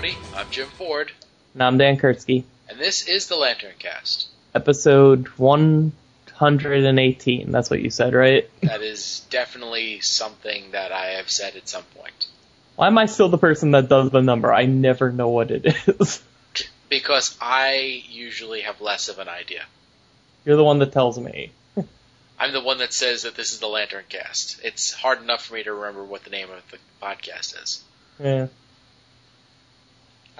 everybody. I'm Jim Ford, And I'm Dan Kurtzky. and this is the Lantern Cast. Episode 118. That's what you said, right? That is definitely something that I have said at some point. Why am I still the person that does the number? I never know what it is. Because I usually have less of an idea. You're the one that tells me. I'm the one that says that this is the Lantern Cast. It's hard enough for me to remember what the name of the podcast is. Yeah.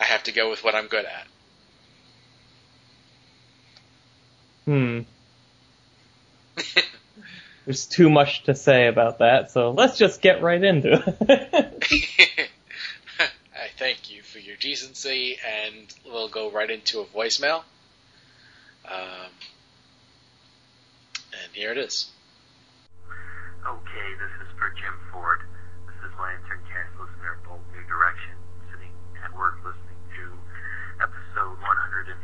I have to go with what I'm good at. Hmm. There's too much to say about that, so let's just get right into it. I thank you for your decency, and we'll go right into a voicemail. Um, and here it is. Okay, this is for Jim Ford. This is Lantern Cast listener Bold New Direction, sitting at work listening to episode 113,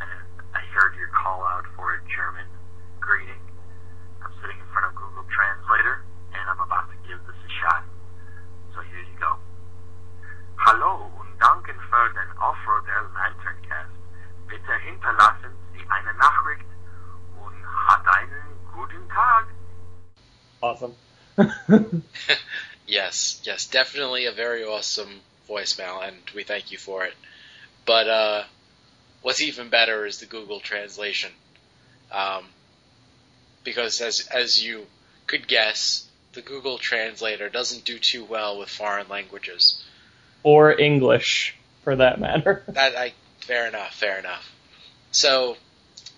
and I heard your call out for a German greeting. I'm sitting in front of Google Translator, and I'm about to give this a shot. So here you go. Hallo und danken für den Offer der Lanterncast. Bitte hinterlassen Sie eine Nachricht und hat einen guten Tag. awesome. Yes, yes, definitely a very awesome voicemail, and we thank you for it. But uh, what's even better is the Google translation, um, because as as you could guess, the Google Translator doesn't do too well with foreign languages. or English, for that matter. That I fair enough, fair enough. So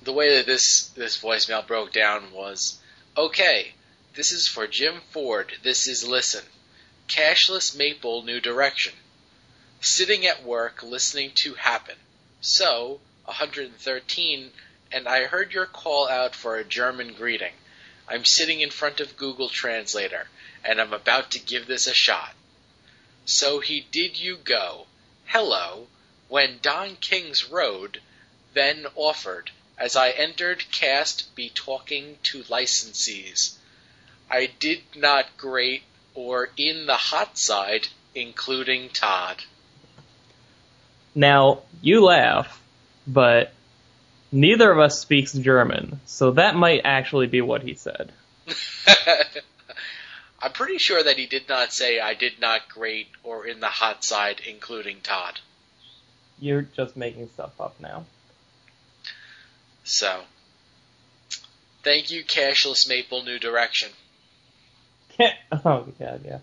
the way that this this voicemail broke down was okay. This is for Jim Ford. This is listen. Cashless Maple New Direction. Sitting at work listening to happen. So 113, and I heard your call out for a German greeting. I'm sitting in front of Google Translator, and I'm about to give this a shot. So he did you go. Hello, when Don King's Road then offered, as I entered cast be talking to licensees. I did not great or in the hot side, including Todd. Now, you laugh, but neither of us speaks German, so that might actually be what he said. I'm pretty sure that he did not say I did not great or in the hot side, including Todd. You're just making stuff up now. So, thank you, Cashless Maple New Direction. oh god, yeah.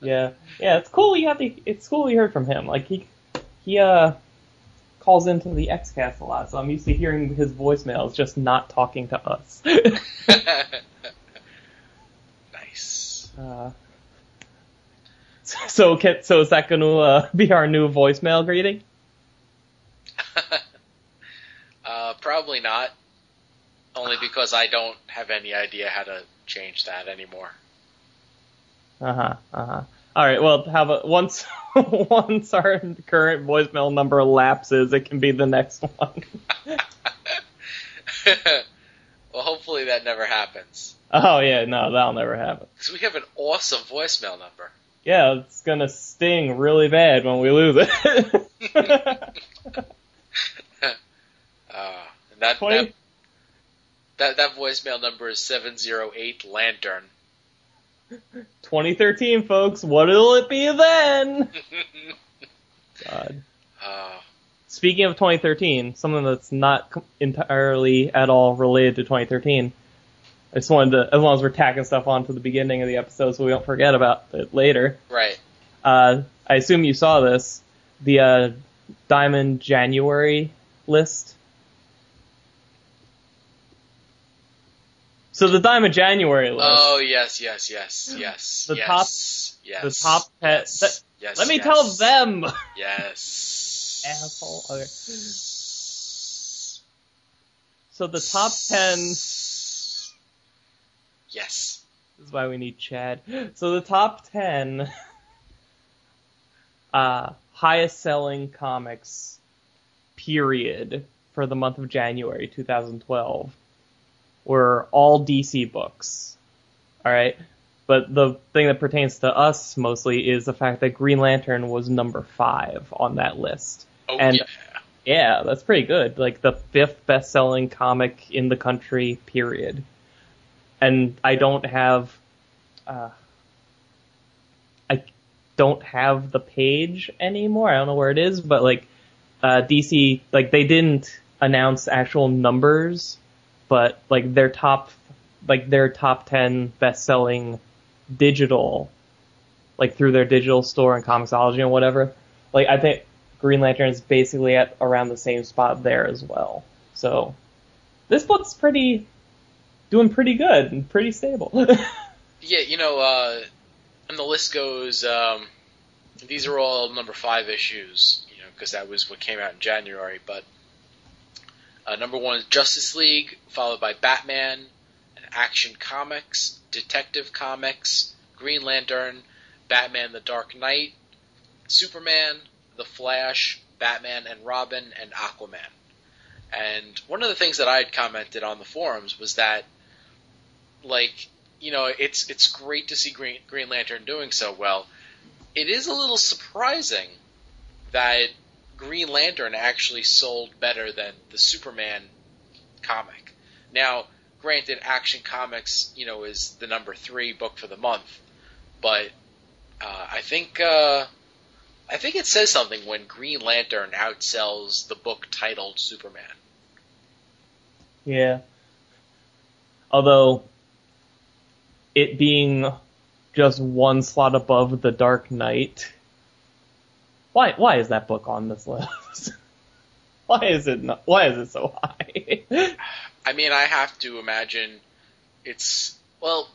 Yeah. Yeah, it's cool you have the it's cool you heard from him. Like he he uh calls into the Xcast a lot, so I'm used to hearing his voicemails just not talking to us. nice. uh, so can, so is that going to uh, be our new voicemail greeting? uh, probably not. Only because I don't have any idea how to change that anymore. Uh huh. Uh huh. All right. Well, how about once once our current voicemail number lapses, it can be the next one. well, hopefully that never happens. Oh yeah, no, that'll never happen. Because we have an awesome voicemail number. Yeah, it's gonna sting really bad when we lose it. Uh, that, Twenty. that that that voicemail number is seven zero eight lantern. 2013, folks. What'll it be then? God. uh, Speaking of 2013, something that's not entirely at all related to 2013. I just wanted to, as long as we're tacking stuff on to the beginning of the episode so we don't forget about it later. right. Uh, I assume you saw this. The, uh, Diamond January list. So the Diamond January list. Oh yes, yes, yes, yes. The yes, top- yes, the top ten- Yes, that- yes, Let me yes, tell them! Yes. Asshole. Okay. So the top 10 Yes. This is why we need Chad. So the top 10 uh, highest selling comics, period, for the month of January 2012 were all DC books. Alright? But the thing that pertains to us mostly is the fact that Green Lantern was number five on that list. Oh And- yeah. Yeah, that's pretty good. Like the fifth best-selling comic in the country, period. And I don't have, uh, I don't have the page anymore. I don't know where it is, but like, uh, DC, like they didn't announce actual numbers, but like their top, like their top ten best-selling digital, like through their digital store and Comixology and whatever. Like I think Green Lantern is basically at around the same spot there as well. So this book's pretty doing pretty good and pretty stable. Yeah, you know, uh, and the list goes. Um, these are all number five issues, you know, because that was what came out in January. But uh, number one is Justice League, followed by Batman, Action Comics, Detective Comics, Green Lantern, Batman: The Dark Knight, Superman, The Flash, Batman and Robin, and Aquaman. And one of the things that I had commented on the forums was that, like, you know, it's it's great to see Green Green Lantern doing so well. It is a little surprising that Green Lantern actually sold better than the Superman comic. Now, granted, Action Comics, you know, is the number three book for the month, but uh, I think uh, I think it says something when Green Lantern outsells the book titled Superman. yeah. Although it being just one slot above the Dark Knight. Why why is that book on this list? why is it not, why is it so high? I mean, I have to imagine it's well.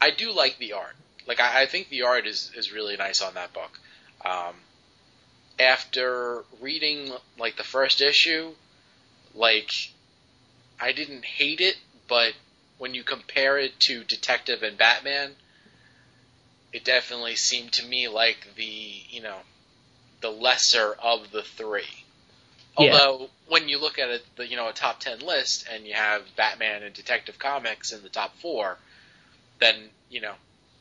I do like the art. Like, I, I think the art is is really nice on that book. Um, after reading like the first issue, like I didn't hate it, but when you compare it to Detective and Batman, it definitely seemed to me like the you know the lesser of the three. Yeah. Although when you look at it, the you know a top ten list and you have Batman and Detective Comics in the top four, then you know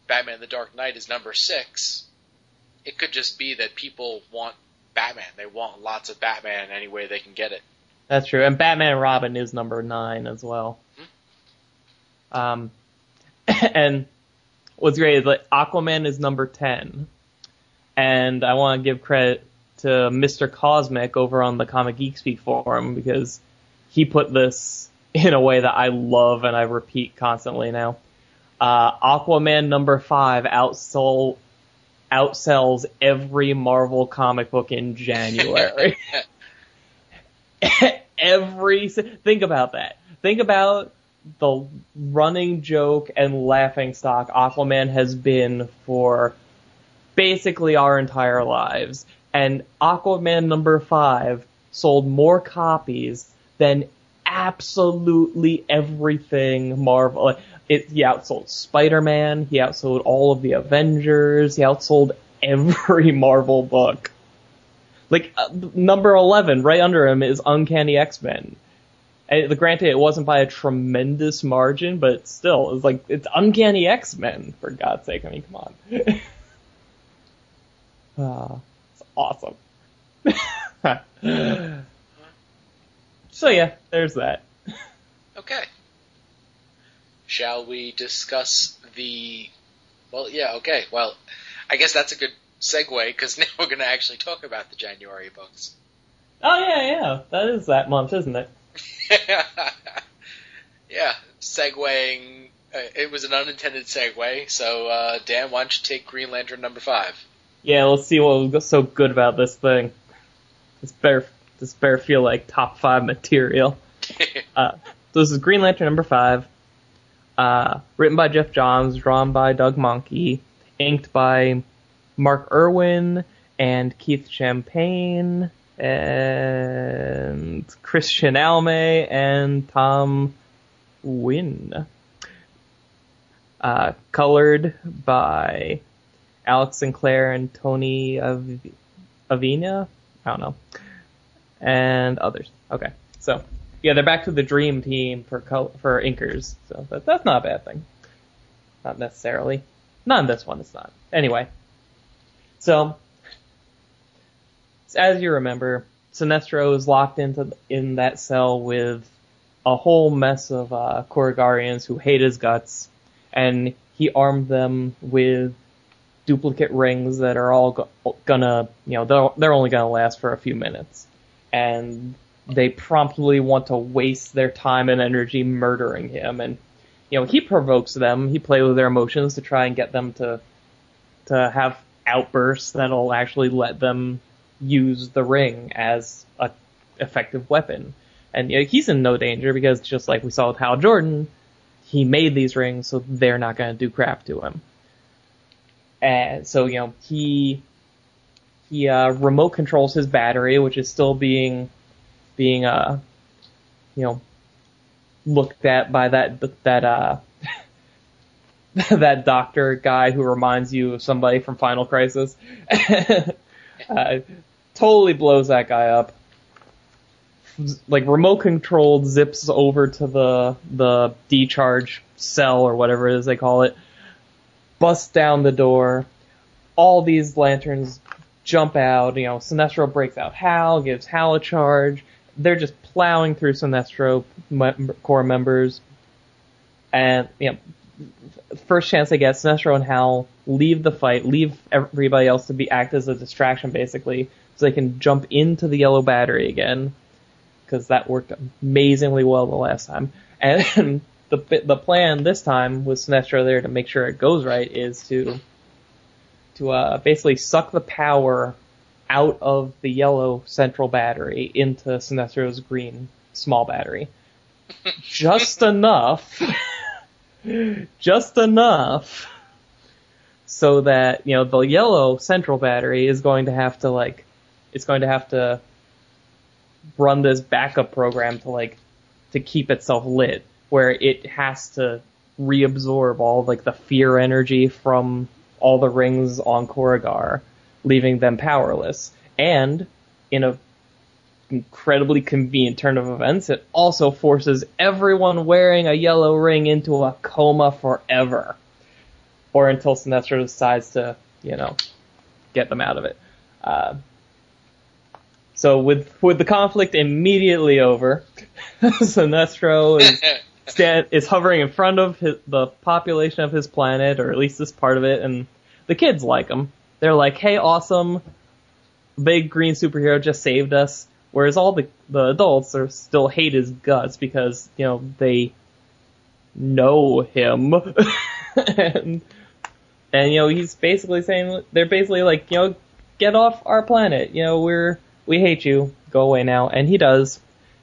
Batman: The Dark Knight is number six. It could just be that people want Batman. They want lots of Batman any way they can get it. That's true. And Batman and Robin is number nine as well. Um, and what's great is like Aquaman is number ten, and I want to give credit to Mr. Cosmic over on the Comic Geek Speak forum because he put this in a way that I love and I repeat constantly now. Uh, Aquaman number five outsold outsells every Marvel comic book in January. every think about that. Think about the running joke and laughing stock Aquaman has been for basically our entire lives. And Aquaman number five sold more copies than absolutely everything Marvel. It, he outsold Spider-Man, he outsold all of the Avengers, he outsold every Marvel book. Like uh, number eleven, right under him is Uncanny X Men. And the granted, it wasn't by a tremendous margin, but still, it's like it's Uncanny X Men for God's sake. I mean, come on. It's awesome. so yeah, there's that. Okay. Shall we discuss the? Well, yeah. Okay. Well, I guess that's a good segue because now we're going to actually talk about the January books. Oh yeah, yeah, that is that month, isn't it? yeah, segueing. Uh, it was an unintended segue. So, uh, Dan, why don't you take Green Lantern number five? Yeah, let's see what was so good about this thing. This better, this better feel like top five material. Uh, so this is Green Lantern number five, uh, written by Geoff Johns, drawn by Doug Mahnke, inked by Mark Irwin and Keith Champagne and Christian Alamy and Tom Nguyen. Uh, colored by Alex Sinclair and Tony Av- Avina. I don't know, and others. Okay, so yeah, they're back to the dream team for col- for inkers. So that, that's not a bad thing. Not necessarily. not in this one. It's not. Anyway, so as you remember, Sinestro is locked into in that cell with a whole mess of uh, Korugarians who hate his guts, and he armed them with duplicate rings that are all go- gonna, you know, they're, they're only gonna last for a few minutes, and they promptly want to waste their time and energy murdering him, and you know he provokes them. He plays with their emotions to try and get them to to have outbursts that'll actually let them use the ring as a effective weapon. And you know, he's in no danger because just like we saw with Hal Jordan, he made these rings, so they're not going to do crap to him. So you know he he uh, remote controls his battery, which is still being being uh you know looked at by that that uh that doctor guy who reminds you of somebody from Final Crisis. uh, totally blows that guy up. Like remote controlled zips over to the the decharge cell or whatever it is they call it. Busts down the door. All these lanterns jump out. You know, Sinestro breaks out Hal, gives Hal a charge. They're just plowing through Sinestro Corps members, and you know, first chance they get, Sinestro and Hal leave the fight, leave everybody else to be act as a distraction basically, so they can jump into the yellow battery again, because that worked amazingly well the last time. And the the plan this time with Sinestro there to make sure it goes right is to to uh, basically suck the power out of the yellow central battery into Sinestro's green small battery. Just enough just enough so that, you know, the yellow central battery is going to have to like, it's going to have to run this backup program to like, to keep itself lit, where it has to reabsorb all like the fear energy from all the rings on Korugar, leaving them powerless. And in a incredibly convenient turn of events, it also forces everyone wearing a yellow ring into a coma forever. Or until Sinestro decides to, you know, get them out of it. Uh, so with with the conflict immediately over, Sinestro is stand, is hovering in front of his, the population of his planet, or at least this part of it, and the kids like him. They're like, "Hey, awesome! Big green superhero just saved us. Whereas all the, the adults are still hate his guts because, you know, they know him. and, and, you know, he's basically saying, they're basically like, you know, get off our planet. You know, we're, we hate you. Go away now. And he does.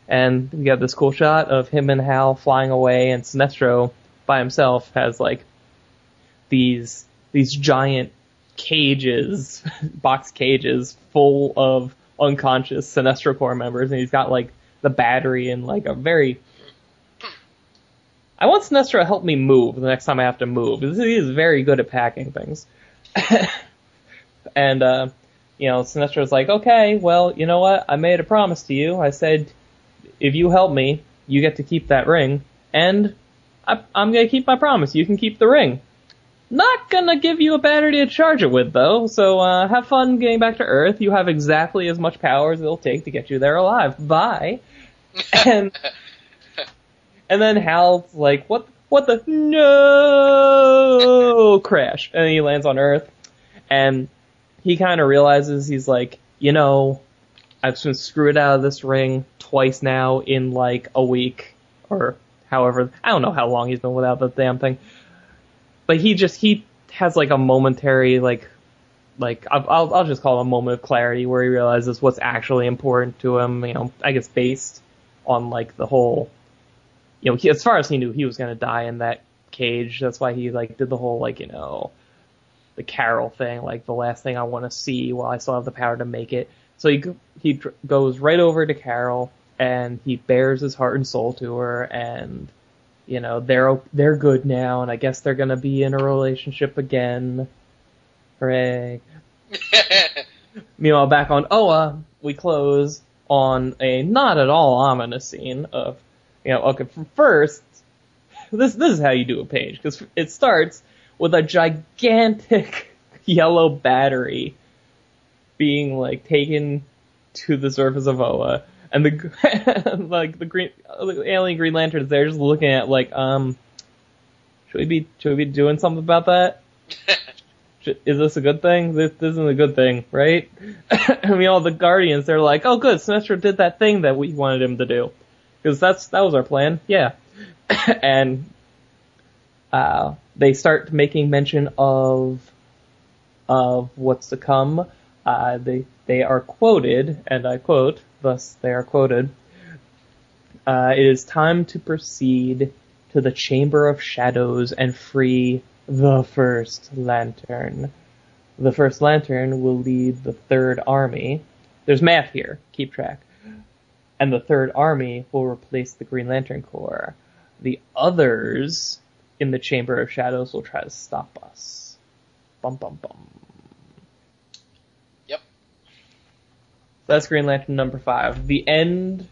And we got this cool shot of him and Hal flying away and Sinestro by himself has like these, these giant cages, box cages full of unconscious Sinestro Corps members, and he's got like the battery and like a very. I want Sinestro to help me move the next time I have to move. He is very good at packing things. and uh, you know, Sinestro's like, okay, well, you know what? I made a promise to you. I said, if you help me, you get to keep that ring, and I, I'm gonna keep my promise. You can keep the ring. Not gonna give you a battery to charge it with though, so uh, have fun getting back to Earth. You have exactly as much power as it'll take to get you there alive. Bye. and and then Hal's like, what what the no crash, and he lands on Earth, and he kind of realizes he's like, you know, I've been screwed out of this ring twice now in like a week or however. I don't know how long he's been without the damn thing but he just he has like a momentary like like I'll I'll just call it a moment of clarity where he realizes what's actually important to him. You know, I guess based on like the whole, you know, he, as far as he knew, he was gonna die in that cage. That's why he like did the whole like you know, the Carol thing, like the last thing I want to see while I still have the power to make it. So he he goes right over to Carol and he bears his heart and soul to her and you know they're they're good now, and I guess they're gonna be in a relationship again. Hooray! Meanwhile, back on Oa, we close on a not at all ominous scene of, you know, okay, first, this this is how you do a page because it starts with a gigantic yellow battery being like taken to the surface of Oa, and the like the green the alien Green Lanterns there just looking at like um should we be should we be doing something about that? Is this a good thing? This, this isn't a good thing, right? I mean, all the Guardians, they're like, oh good, Sinestro did that thing that we wanted him to do. Because that's, that was our plan, yeah. and, uh, they start making mention of, of what's to come. Uh, they, they are quoted, and I quote, thus they are quoted, uh, it is time to proceed to the Chamber of Shadows and free the First Lantern. The First Lantern will lead the Third Army. There's math here, keep track. And the Third Army will replace the Green Lantern Corps. The others in the Chamber of Shadows will try to stop us. Bum bum bum. That's Green Lantern number five. The end,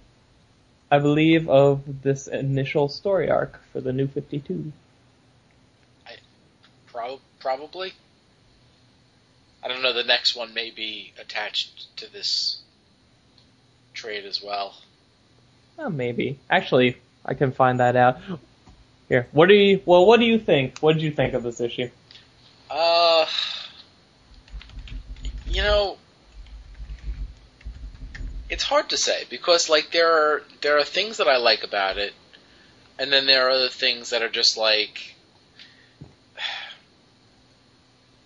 I believe, of this initial story arc for the New 52. Pro- probably. I don't know. The next one may be attached to this trade as well. Oh, maybe. Actually, I can find that out. Here, what do you? Well, what do you think? What did you think of this issue? Uh, you know, it's hard to say because like there are there are things that I like about it, and then there are other things that are just like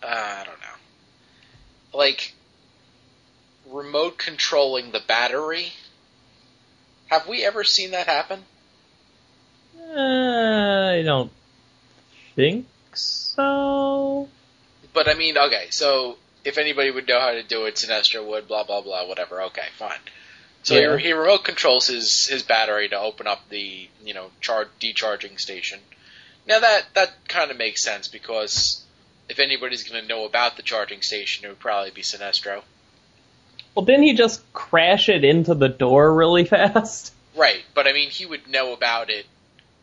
uh, I don't know, like remote controlling the battery. Have we ever seen that happen? Uh, I don't think so. But I mean, okay, so if anybody would know how to do it, Sinestro would, blah blah blah, whatever. Okay, fine. So Yeah. he, he remote controls his his battery to open up the you know char- decharging station. Now that that kind of makes sense because if anybody's going to know about the charging station, it would probably be Sinestro. Well, didn't he just crash it into the door really fast? Right, but I mean, he would know about it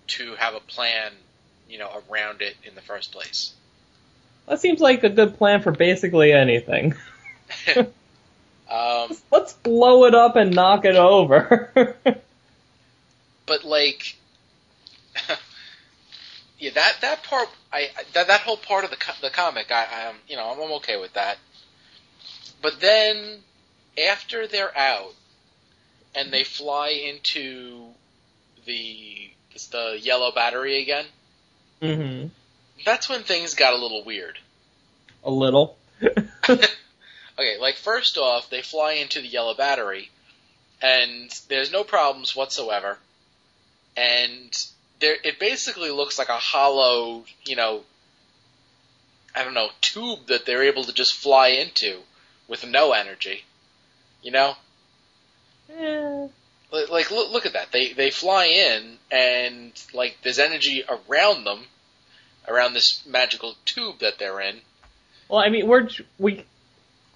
to have a plan, you know, around it in the first place. That seems like a good plan for basically anything. Um, Let's blow it up and knock it over. but like yeah that that part i that, that whole part of the the comic i i'm you know I'm, I'm okay with that but then after they're out and they fly into the the yellow battery again hmm that's when things got a little weird. A little. okay like first off they fly into the yellow battery and there's no problems whatsoever. And there it basically looks like a hollow you know i don't know tube that they're able to just fly into with no energy you know? Eh. Like, like look, look at that. They they fly in and like there's energy around them around this magical tube that they're in Well, I mean, we're we.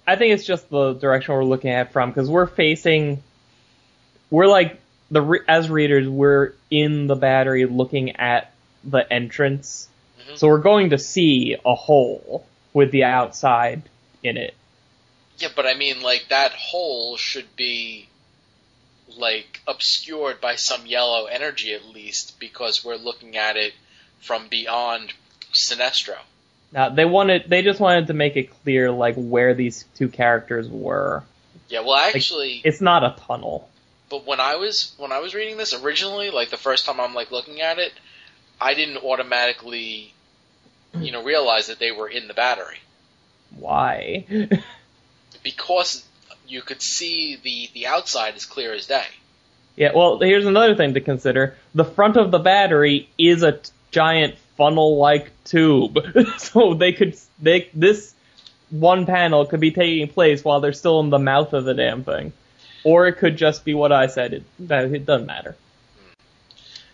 I think it's just the direction we're looking at from because we're facing. We're like the as readers, we're in the battery looking at the entrance, Mhm. so we're going to see a hole with the outside in it. Yeah, but I mean, like that hole should be like obscured by some yellow energy at least, because we're looking at it from beyond Sinestro. Now they wanted, they just wanted to make it clear like where these two characters were. Yeah, well, actually, It's not a tunnel. but when I was when I was reading this originally, like the first time I'm like looking at it, I didn't automatically, you know, realize that they were in the battery Why? because you could see the the outside as clear as day. Yeah, well, here's another thing to consider. The front of the battery is a giant funnel-like tube. so they could, they, this one panel could be taking place while they're still in the mouth of the damn thing. Or it could just be what I said. It, it doesn't matter. Hmm.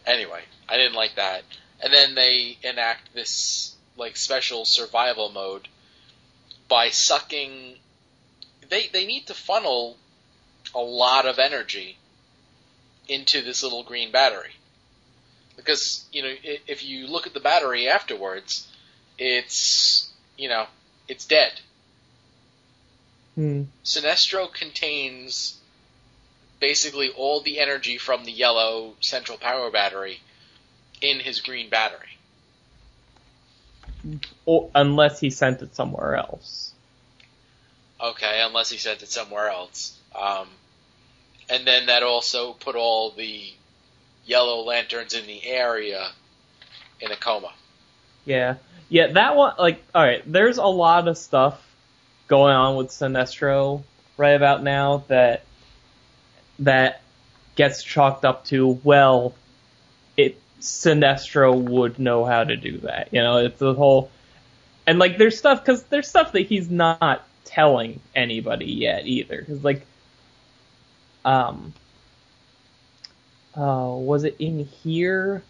Anyway, I didn't like that. And then they enact this like special survival mode by sucking they they need to funnel a lot of energy into this little green battery. Because, you know, if you look at the battery afterwards, it's you know it's dead. Hmm. Sinestro contains basically all the energy from the yellow central power battery in his green battery. Or, unless he sent it somewhere else. Okay, unless he sent it somewhere else. Um, and then that also put all the yellow lanterns in the area in a coma. Yeah. Yeah, that one, like, alright, there's a lot of stuff going on with Sinestro right about now that, that gets chalked up to, well, it, Sinestro would know how to do that. You know, it's the whole, and like, there's stuff, cause there's stuff that he's not telling anybody yet either. Cause like, um, uh, was it in here?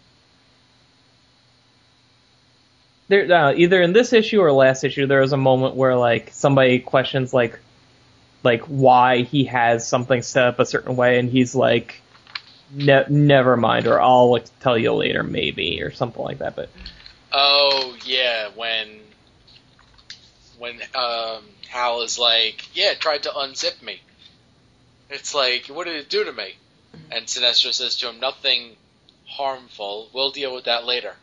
There, uh, either in this issue or last issue, there was a moment where like somebody questions like, like why he has something set up a certain way, and he's like, ne- never mind, or I'll like, tell you later, maybe, or something like that. But Oh yeah, when when um, Hal is like, yeah, tried to unzip me. It's like, what did it do to me? And Sinestro says to him, nothing harmful. We'll deal with that later.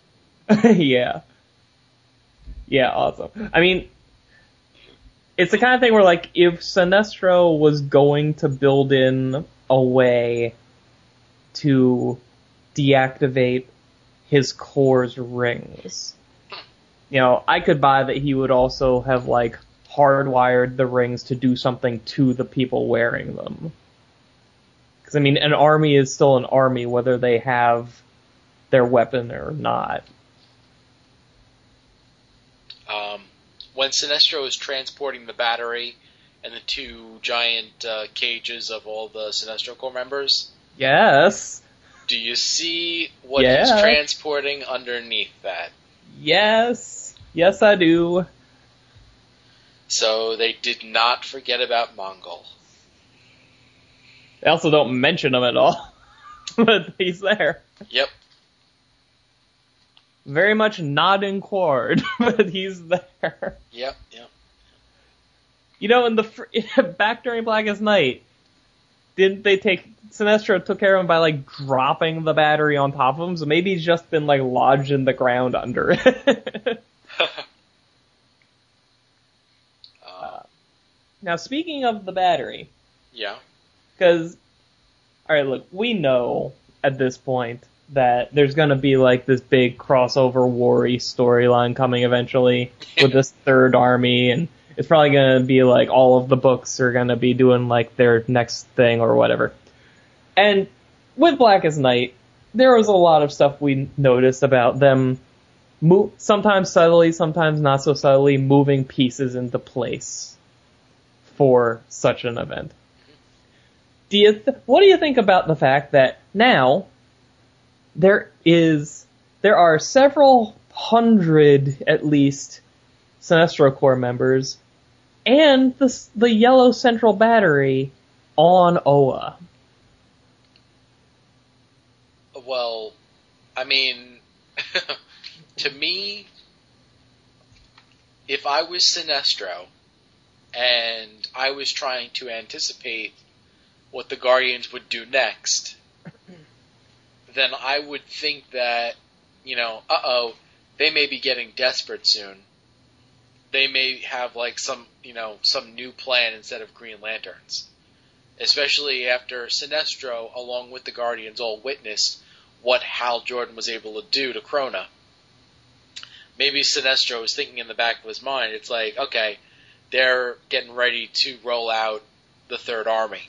yeah. Yeah, awesome. I mean, it's the kind of thing where, like, if Sinestro was going to build in a way to deactivate his core's rings, you know, I could buy that he would also have, like, hardwired the rings to do something to the people wearing them. Because, I mean, an army is still an army whether they have their weapon or not. Um, when Sinestro is transporting the battery and the two giant uh, cages of all the Sinestro Corps members, Yes. do you see what Yeah. he's transporting underneath that? Yes. Yes, I do. So they did not forget about Mongul. They also don't mention him at all. but he's there. Yep. Very much not in but he's there. Yep. Yep. You know, in the fr- back during Blackest Night, didn't they take Sinestro took care of him by like dropping the battery on top of him? So maybe he's just been like lodged in the ground under it. uh, now, speaking of the battery, yeah. Because, alright, look, we know at this point that there's gonna be like this big crossover worry storyline coming eventually with this third army, and it's probably gonna be like all of the books are gonna be doing like their next thing or whatever. And with Blackest Night, there was a lot of stuff we noticed about them mo- sometimes subtly, sometimes not so subtly, moving pieces into place for such an event do you th- what do you think about the fact that now there is there are several hundred at least Sinestro Corps members and the the yellow central battery on Oa. Well, I mean, to me, if I was Sinestro and I was trying to anticipate what the Guardians would do next, then I would think that, you know, uh oh, they may be getting desperate soon. They may have like some, you know, some new plan instead of Green Lanterns. Especially after Sinestro, along with the Guardians, all witnessed what Hal Jordan was able to do to Krona. Maybe Sinestro was thinking in the back of his mind, it's like, okay, they're getting ready to roll out the Third Army.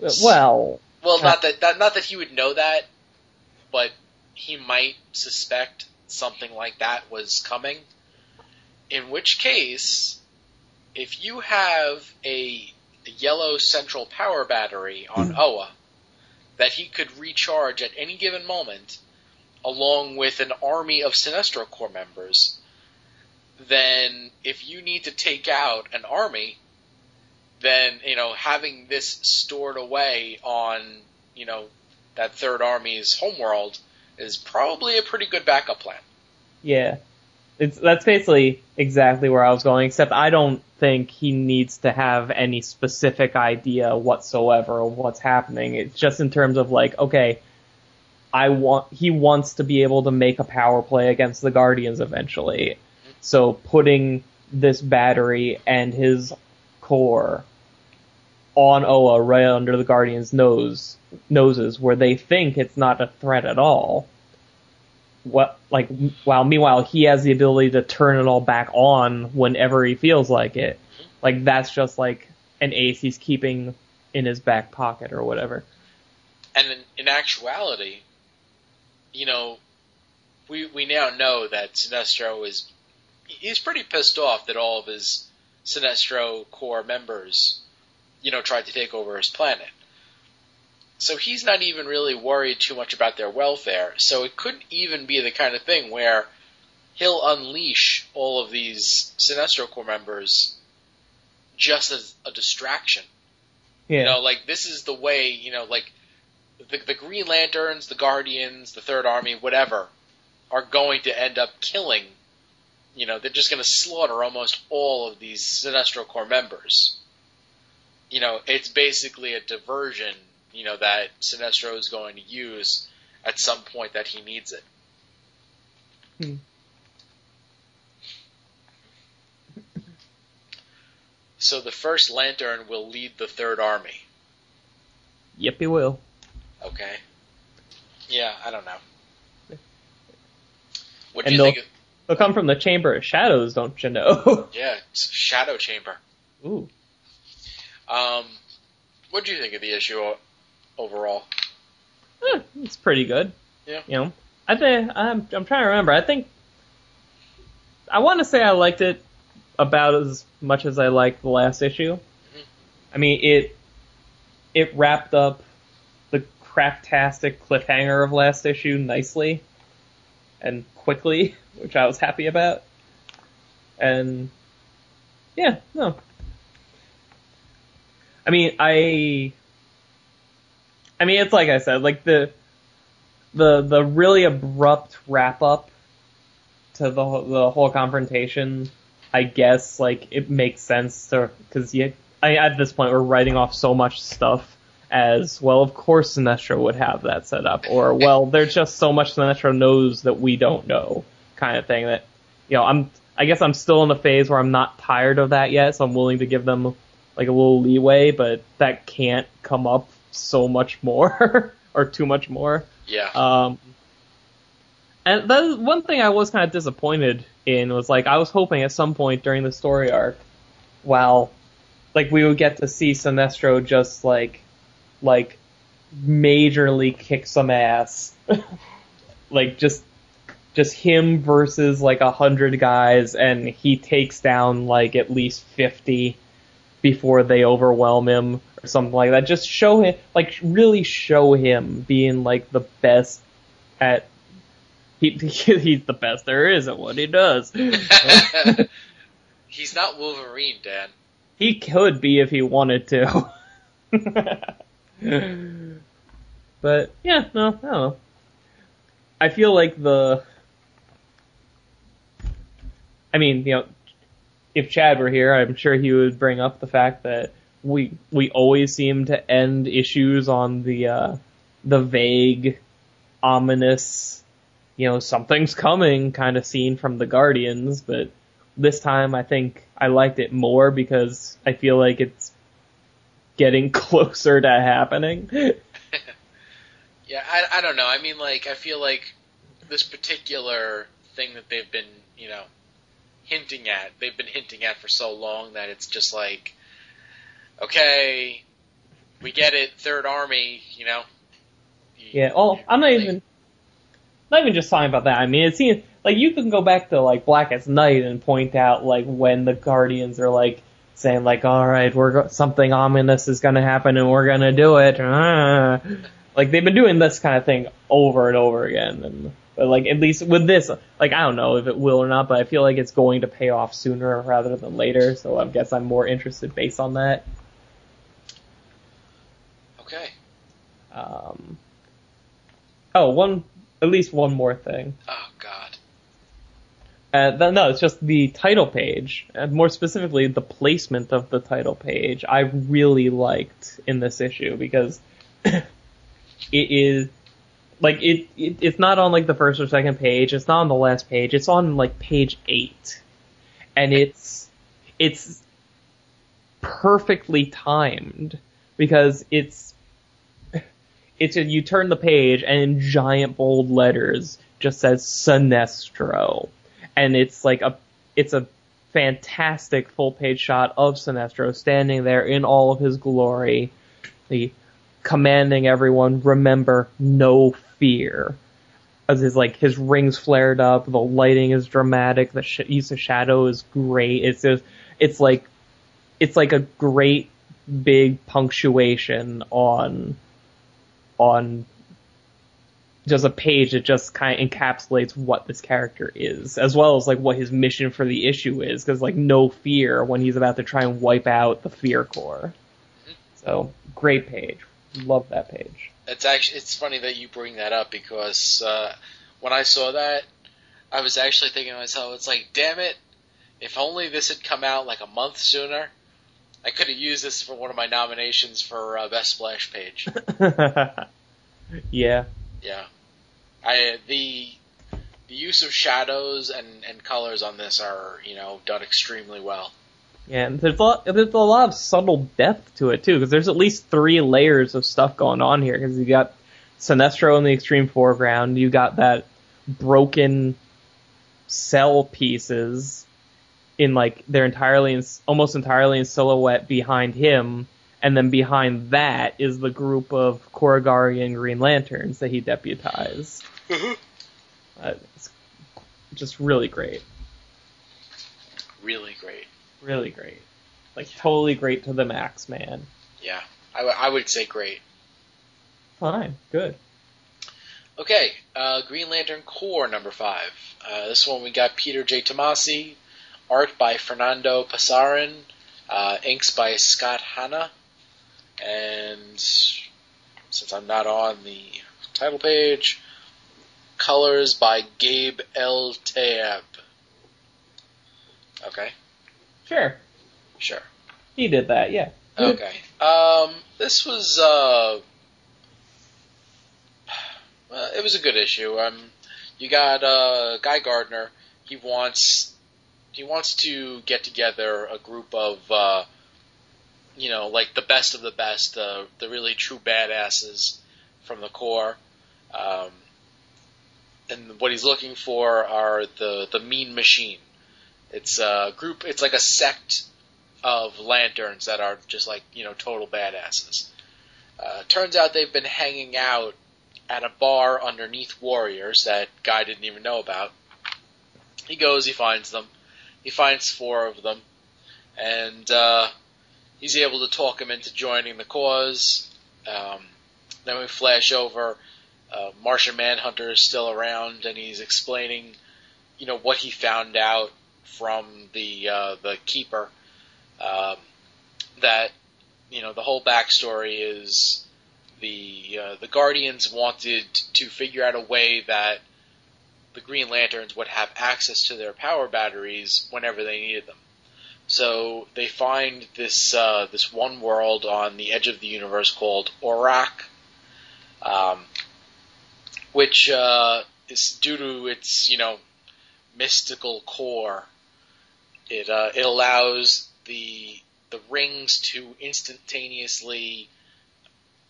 Well, Well, not that, that not that he would know that, but he might suspect something like that was coming. In which case, if you have a yellow central power battery on hmm. Oa that he could recharge at any given moment, along with an army of Sinestro Corps members, then if you need to take out an army, then you know having this stored away on you know that third army's homeworld is probably a pretty good backup plan. yeah. it's that's basically exactly where I was going. Except I don't think he needs to have any specific idea whatsoever of what's happening. It's just in terms of like, okay, I want he wants to be able to make a power play against the Guardians eventually. Mm-hmm. So putting this battery and his Corps on Oa right under the Guardians' nose noses where they think it's not a threat at all. What like while meanwhile he has the ability to turn it all back on whenever he feels like it. Like that's just like an ace he's keeping in his back pocket or whatever. And in, in actuality, you know, we we now know that Sinestro is he's pretty pissed off that all of his Sinestro Corps members, you know, tried to take over his planet. So he's not even really worried too much about their welfare. So it couldn't even be the kind of thing where he'll unleash all of these Sinestro Corps members just as a distraction. Yeah. You know, like this is the way, you know, like the, the Green Lanterns, the Guardians, the Third Army, whatever, are going to end up killing. You know, they're just going to slaughter almost all of these Sinestro Corps members. You know, it's basically a diversion. You know that Sinestro is going to use at some point that he needs it. Hmm. So the first Lantern will lead the Third Army. Yep, he will. Okay. Yeah, I don't know. What do you think? Of, They'll come from the Chamber of Shadows, don't you know? yeah, it's Shadow Chamber. Ooh. Um, what do you think of the issue overall? Eh, it's pretty good. Yeah. You know, I think I'm I'm trying to remember. I think I want to say I liked it about as much as I liked the last issue. I mean, it it wrapped up the craptastic cliffhanger of last issue nicely and quickly, which I was happy about. And yeah, no. I mean, I I mean, it's like I said, like the the the really abrupt wrap up to the the whole confrontation. I guess like it makes sense to because you I, at this point we're writing off so much stuff as well. Of course, Sinestro would have that set up, or well, there's just so much Sinestro knows that we don't know, kind of thing. That you know, I'm I guess I'm still in the phase where I'm not tired of that yet, so I'm willing to give them like a little leeway, but that can't come up so much more or too much more. Yeah. Um, and that is one thing I was kind of disappointed in was like I was hoping at some point during the story arc, while like we would get to see Sinestro just like like majorly kick some ass, like just just him versus like a hundred guys, and he takes down like at least fifty before they overwhelm him or something like that. Just show him, like, really show him being like the best at. He, he's the best there is at what he does. He's not Wolverine, Dan. he could be if he wanted to. but yeah, no, I don't know. I feel like the. I mean, you know, if Chad were here, I'm sure he would bring up the fact that we we always seem to end issues on the uh, the vague, ominous, you know, something's coming kind of scene from the Guardians, but this time I think I liked it more because I feel like it's getting closer to happening. Yeah, I, I don't know. I mean, like, I feel like this particular thing that they've been, you know, hinting at, they've been hinting at for so long that it's just like, okay, we get it, Third Army, you know. You- Yeah. Oh, I'm not even not even just talking about that. I mean, it seems like you can go back to like Blackest Night and point out like when the Guardians are like saying like, "All right, we're something ominous is gonna happen and we're gonna do it." Ah. Like they've been doing this kind of thing over and over again, and but like at least with this, like I don't know if it will or not, but I feel like it's going to pay off sooner rather than later. So I guess I'm more interested based on that. Okay. Um, oh, one at least one more thing. Oh God. Uh, no, it's just the title page, and more specifically, the placement of the title page. I really liked in this issue because it is like it, it. It's not on like the first or second page. It's not on the last page. It's on like page eight, and it's it's perfectly timed because it's it's a, you turn the page and in giant bold letters just says Sinestro, and it's like a it's a fantastic full page shot of Sinestro standing there in all of his glory, the commanding everyone remember no fear. As his like his rings flared up, the lighting is dramatic, the sh- use of shadow is great. It's just it's like it's like a great big punctuation on on just a page that just kind of encapsulates what this character is, as well as like what his mission for the issue is. Because like no fear when he's about to try and wipe out the Fear Corps. So great page, love that page. It's actually it's funny that you bring that up because uh, when I saw that, I was actually thinking to myself, it's like, damn it, if only this had come out like a month sooner. I could have used this for one of my nominations for uh, best splash page. yeah. Yeah, I the the use of shadows and, and colors on this are you know done extremely well. Yeah, and there's a lot, there's a lot of subtle depth to it too, because there's at least three layers of stuff going on here. Because you got Sinestro in the extreme foreground, you got that broken cell pieces in like they're entirely in, almost entirely in silhouette behind him, and then behind that is the group of Korugarian Green Lanterns that he deputized. Uh, it's just really great, Really great. really great, like totally great to the max, man. Yeah, I, w- I would say great. Fine, good. Okay, uh, Green Lantern Corps number five. Uh, this one we got Peter J. Tomasi, art by Fernando Pasarin, uh, inks by Scott Hanna, and since I'm not on the title page, colors by Gabe L. Taeb. Okay, Sure, sure. he did that. Yeah. Okay. Um, this was uh, uh, it was a good issue. Um, you got uh, Guy Gardner. He wants he wants to get together a group of uh, you know like the best of the best, uh, the really true badasses from the Corps. Um, and what he's looking for are the the Mean Machine. It's a group. It's like a sect of lanterns that are just like you know total badasses. Uh, turns out they've been hanging out at a bar underneath Warriors that guy didn't even know about. He goes, he finds them, he finds four of them, and uh, he's able to talk them into joining the cause. Um, then we flash over. Uh, Martian Manhunter is still around, and he's explaining, you know, what he found out from the uh, the keeper um, that you know the whole backstory is the uh, the Guardians wanted to figure out a way that the Green Lanterns would have access to their power batteries whenever they needed them. So they find this uh, this one world on the edge of the universe called Orak, um, which uh, is due to its you know mystical core. It uh, it allows the the rings to instantaneously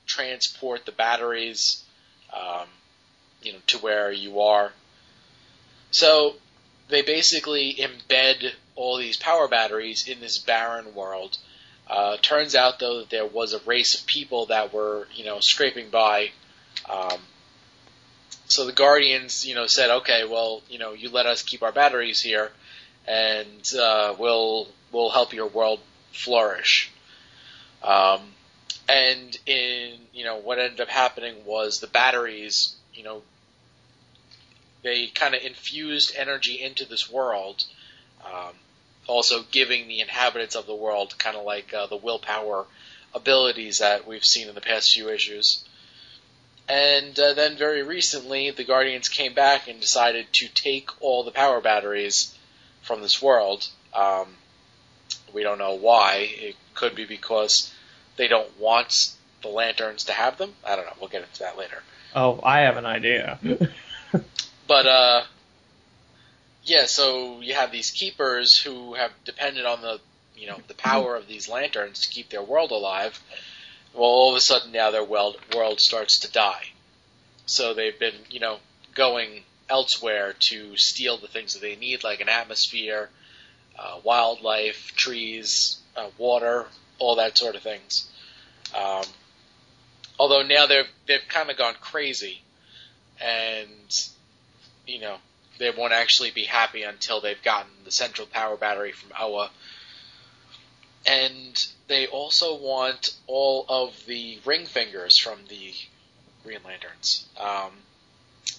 transport the batteries, um, you know, to where you are. So they basically embed all these power batteries in this barren world. Uh, turns out though that there was a race of people that were, you know, scraping by. Um, so the Guardians, you know, said, okay, well, you know, you let us keep our batteries here, and uh, we'll we'll help your world flourish. Um, and in you know what ended up happening was the batteries, you know, they kind of infused energy into this world, um, also giving the inhabitants of the world kind of like uh, the willpower abilities that we've seen in the past few issues. And uh, then very recently, the Guardians came back and decided to take all the power batteries from this world. Um, we don't know why. It could be because they don't want the lanterns to have them. I don't know. We'll get into that later. Oh, I have an idea. But uh, yeah. So you have these keepers who have depended on the you know the power of these lanterns to keep their world alive. Well, all of a sudden now their world world starts to die. So they've been you know going elsewhere to steal the things that they need, like an atmosphere, uh, wildlife, trees, uh, water, all that sort of things. Um, although now they've they've kind of gone crazy, and you know they won't actually be happy until they've gotten the central power battery from Oa. And they also want all of the ring fingers from the Green Lanterns. Um,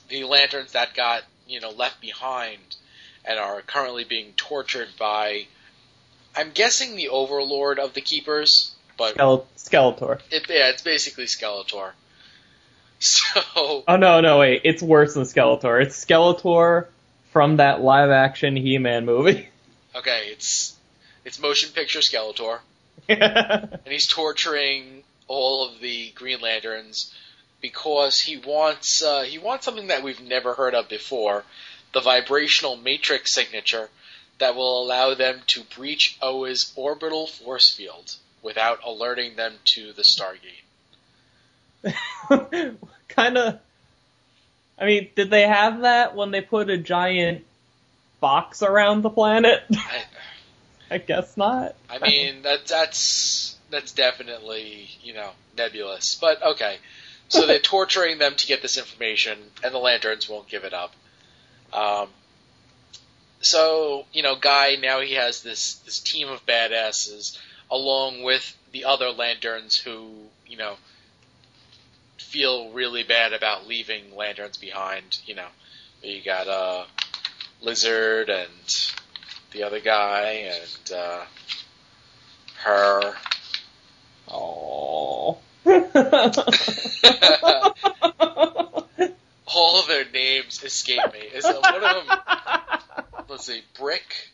the lanterns that got you know left behind and are currently being tortured by I'm guessing the overlord of the keepers, but Skele- Skeletor. it, yeah, it's basically Skeletor. So Oh no, no, wait, it's worse than Skeletor. It's Skeletor from that live action He Man movie. okay, it's it's motion picture Skeletor, and he's torturing all of the Green Lanterns because he wants uh, he wants something that we've never heard of before, the vibrational matrix signature that will allow them to breach Oa's orbital force field without alerting them to the Stargate. kind of. I mean, did they have that when they put a giant box around the planet? I, I guess not. I mean that that's that's definitely you know nebulous, but okay. So they're torturing them to get this information, and the lanterns won't give it up. Um, so you know, Guy now he has this this team of badasses along with the other lanterns who you know feel really bad about leaving lanterns behind. You know, you got uh, Lizard and the other guy and uh, her. Oh. All of their names escape me. Is uh, one of them? Let's see, Brick.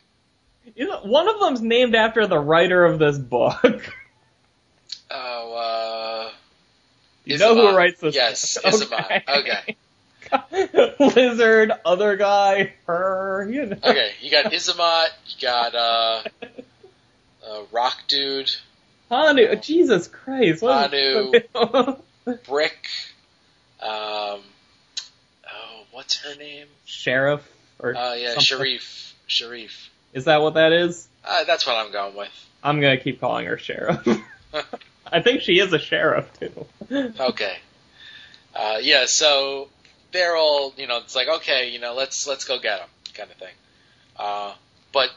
You know, one of them's named after the writer of this book. Oh, uh, You know who writes this? Yes, book. Isamot. Okay. Lizard, other guy, her, you know. Okay, you got Isamot, you got uh, uh, Rock Dude, Hanu, Jesus Christ. What Hanu. Brick. Um, oh, what's her name? Sheriff? Or Oh yeah, something. Sharif. Sharif. Is that what that is? Uh, that's what I'm going with. I'm gonna keep calling her Sheriff. I think she is a sheriff too. Okay. Uh, yeah, so they're all, you know, it's like, okay, you know, let's let's go get them, kind of thing. Uh, but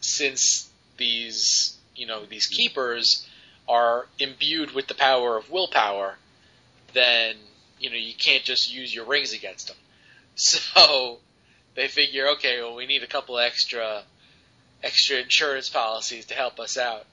since these, you know, these keepers are imbued with the power of willpower, then you know you can't just use your rings against them. So they figure, okay, well, we need a couple extra extra insurance policies to help us out.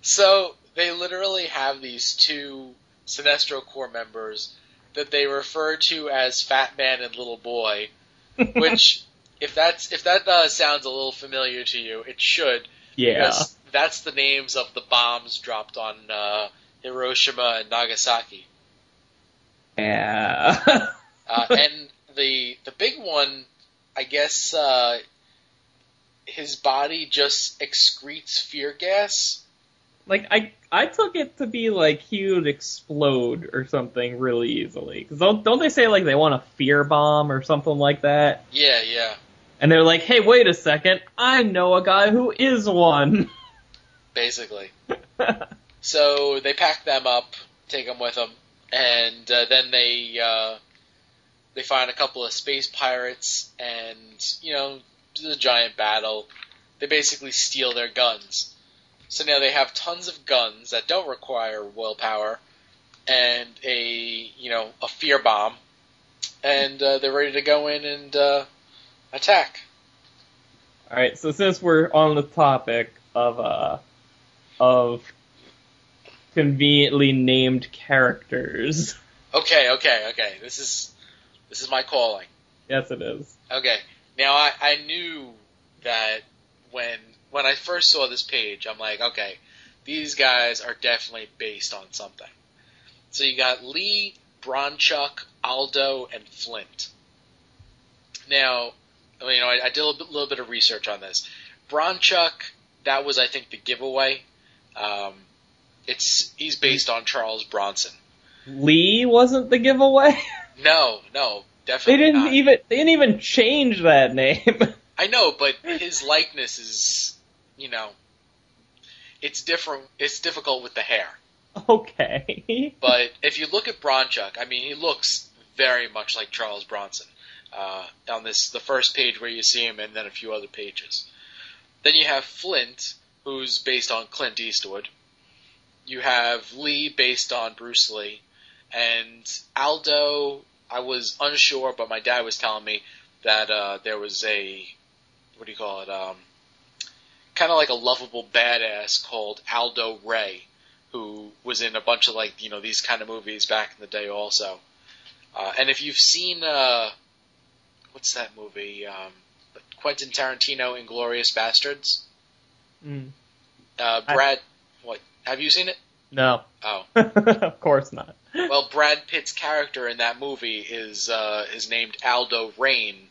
So they literally have these two Sinestro Corps members that they refer to as Fat Man and Little Boy, which if that's if that uh, sounds a little familiar to you, it should yeah. because that's the names of the bombs dropped on uh, Hiroshima and Nagasaki. Yeah. Uh, and the the big one, I guess, uh, his body just excretes fear gas. Like I I took it to be like he would explode or something really easily. Cause don't don't they say like they want a fear bomb or something like that? Yeah, yeah. And they're like, hey, wait a second, I know a guy who is one. basically. So they pack them up, take them with them, and uh, then they uh, they find a couple of space pirates, and you know, a giant battle. They basically steal their guns. So now they have tons of guns that don't require willpower, and a you know a fear bomb, and uh, they're ready to go in and uh, attack. All right, so since we're on the topic of uh of conveniently named characters, Okay, okay, okay. This is this is my calling. yes, it is. Okay. Now I, I knew that when when I first saw this page, I'm like, okay, these guys are definitely based on something. So you got Lee, Bronchuk, Aldo, and Flint. Now, you know, I, I did a little bit, little bit of research on this. Bronchuk, that was, I think, the giveaway. Um, it's he's based on Charles Bronson. Lee wasn't the giveaway. No, no, definitely. they didn't not. even they didn't even change that name. I know, but his likeness is, you know, it's different. It's difficult with the hair. okay. But if you look at Bronchuk, I mean, he looks very much like Charles Bronson uh, on this the first page where you see him, and then a few other pages. Then you have Flint, who's based on Clint Eastwood. You have Lee, based on Bruce Lee, and Aldo. I was unsure, but my dad was telling me that uh, there was a what do you call it? Um, kind of like a lovable badass called Aldo Ray who was in a bunch of like you know these kind of movies back in the day also. Uh, and if you've seen uh, what's that movie? Um, Quentin Tarantino, Inglourious Basterds. Mm. Uh, I- Brad, what? Have you seen it? No. Oh, of course not. well, Brad Pitt's character in that movie is uh, is named Aldo Raine,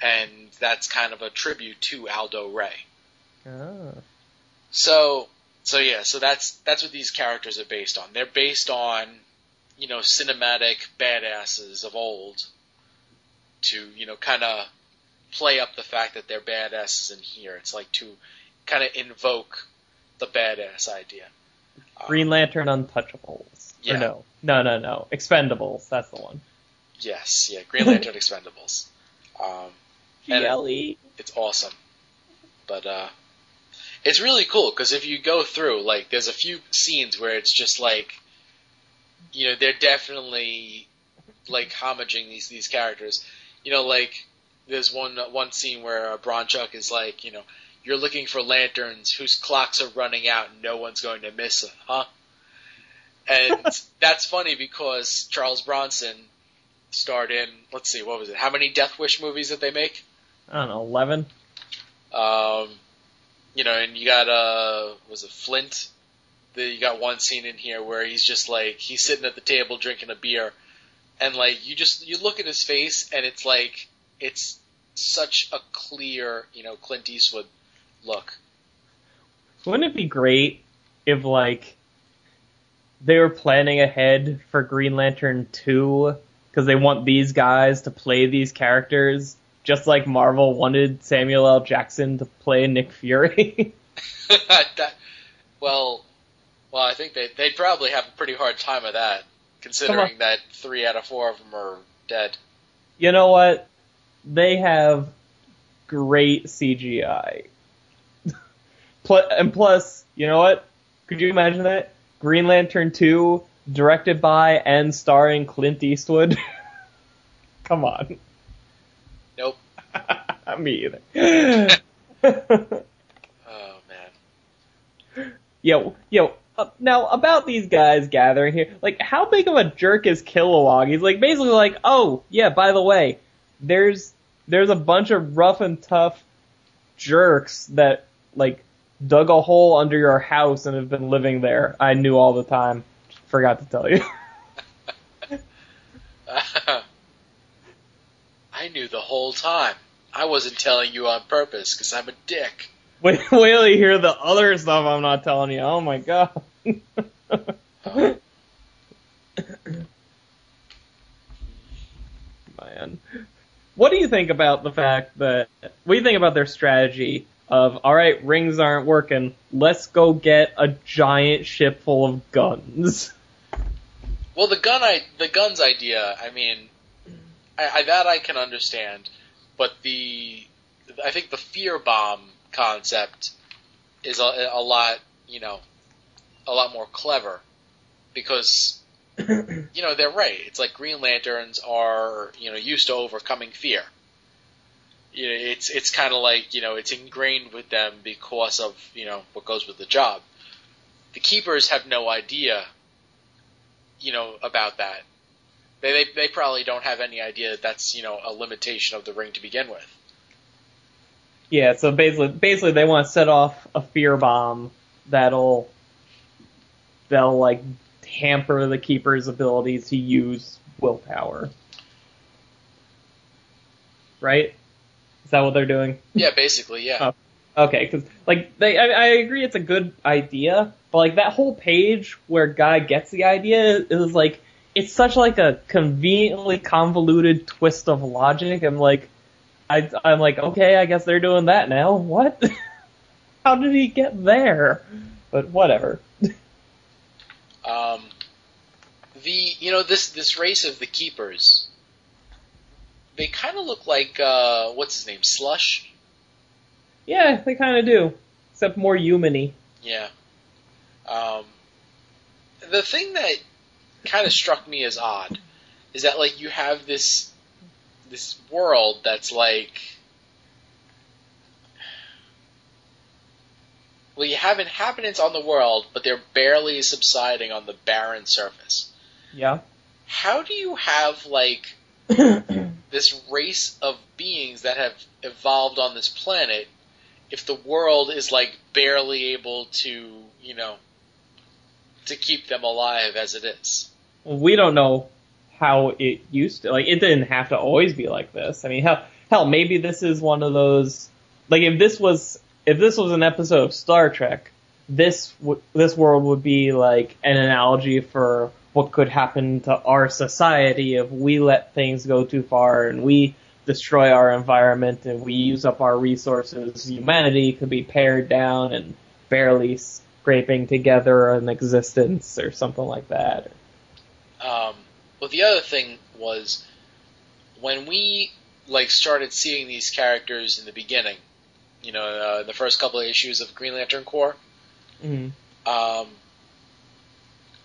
and that's kind of a tribute to Aldo Ray. Ah. So, so yeah, so that's that's what these characters are based on. They're based on, you know, cinematic badasses of old. To you know, kind of play up the fact that they're badasses in here. It's like to kind of invoke the badass idea. Um, Green Lantern Untouchables. Yeah. Or no. No, no, no. Expendables. That's the one. Yes, yeah, Green Lantern Expendables. Um, And- GLE. it's awesome. But uh it's really cool because if you go through, like, there's a few scenes where it's just like, you know, they're definitely like homaging these these characters. You know, like there's one one scene where uh, Bronchuk is like, you know, you're looking for lanterns whose clocks are running out and no one's going to miss them, huh? And that's funny because Charles Bronson starred in, let's see, what was it? How many Death Wish movies did they make? I don't know, 11? Um, you know, and you got uh, was it Flint? The, you got one scene in here where he's just like he's sitting at the table drinking a beer, and like you just you look at his face and it's like it's such a clear you know Clint Eastwood look. Wouldn't it be great if, like, they were planning ahead for Green Lantern 2 because they want these guys to play these characters just like Marvel wanted Samuel L. Jackson to play Nick Fury? that, well, well, I think they they'd probably have a pretty hard time of that, considering that three out of four of them are dead. you know what? They have great CGI. And plus, you know what? Could you imagine that? Green Lantern 2, directed by and starring Clint Eastwood. Come on. Me either. Oh man. yo, yo. Uh, now about these guys gathering here, like how big of a jerk is Kilowog? He's like basically like, oh yeah, by the way, there's there's a bunch of rough and tough jerks that like dug a hole under your house and have been living there. I knew all the time. Forgot to tell you. I knew the whole time. I wasn't telling you on purpose because I'm a dick. wait, wait till you hear the other stuff I'm not telling you. Oh my god. Man. What do you think about the fact that what do you think about their strategy of all right, rings aren't working, let's go get a giant ship full of guns. Well, the gun, I the guns idea. I mean, I, I, that I can understand, but the I think the fear bomb concept is a, a lot, you know, a lot more clever because you know they're right. It's like Green Lanterns are you know used to overcoming fear. You know, it's it's kind of like you know it's ingrained with them because of you know what goes with the job. The keepers have no idea, you know, about that. They they, they probably don't have any idea that that's you know a limitation of the ring to begin with. Yeah, so basically, basically they want to set off a fear bomb that'll, that'll like hamper the keeper's ability to use willpower. Right? Is that what they're doing? Yeah, basically, yeah. Oh. Okay, because like they, I, I agree it's a good idea, but like that whole page where Guy gets the idea is like it's such like a conveniently convoluted twist of logic. I'm like, I, I'm like, okay, I guess they're doing that now. What? How did he get there? But whatever. Um, the you know this this race of the keepers, they kind of look like uh, what's his name, Slush. Yeah, they kind of do, except more humany. Yeah. Um, the thing that kind of struck me as odd is that like you have this this world that's like well you have inhabitants on the world but they're barely subsiding on the barren surface Yeah. how do you have like this race of beings that have evolved on this planet if the world is like barely able to you know to keep them alive as it is we don't know how it used to like it didn't have to always be like this. I mean, hell, hell, maybe this is one of those like if this was if this was an episode of Star Trek, this w- this world would be like an analogy for what could happen to our society if we let things go too far and we destroy our environment and we use up our resources. Humanity could be pared down and barely scraping together an existence or something like that. Um, well, the other thing was when we like started seeing these characters in the beginning, you know, uh, the first couple of issues of Green Lantern Corps. Mm. Um,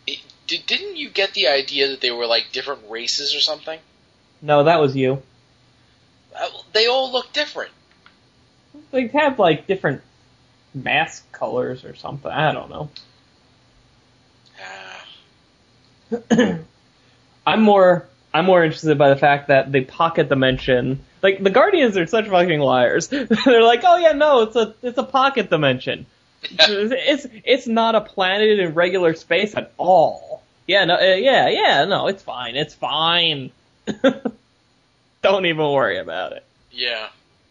it, did, didn't you get the idea that they were like different races or something? No, that was you. Uh, they all look different. They have like different mask colors or something. I don't know. Ah, I'm more I'm more interested by the fact that the pocket dimension, like the Guardians are such fucking liars. They're like, oh yeah, no, it's a it's a pocket dimension. It's it's not a planet in regular space at all. Yeah, no, uh, yeah, yeah, no, it's fine, it's fine. Don't even worry about it. yeah.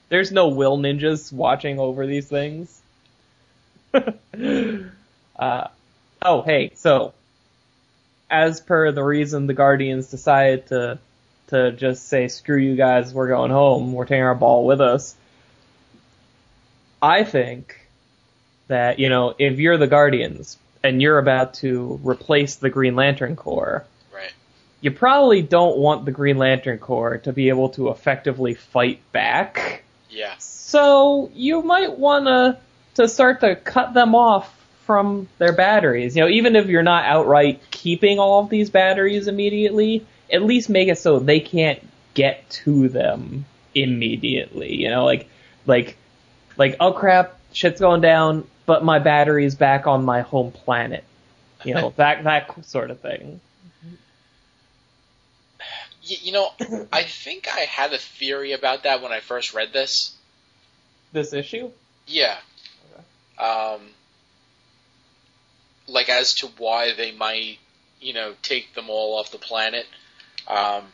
There's no will ninjas watching over these things. uh, oh, hey, so as per the reason the Guardians decided to to just say screw you guys, we're going home, we're taking our ball with us. I think that you know if you're the Guardians and you're about to replace the Green Lantern Corps, Right. you probably don't want the Green Lantern Corps to be able to effectively fight back. Yeah. So you might want to to start to cut them off from their batteries. You know, even if you're not outright keeping all of these batteries immediately, at least make it so they can't get to them immediately. You know, like like like oh crap, shit's going down, but my battery's back on my home planet. You know, that that sort of thing. You know, I think I had a theory about that when I first read this. This issue? Yeah. Um, like as to why they might, you know, take them all off the planet. Um,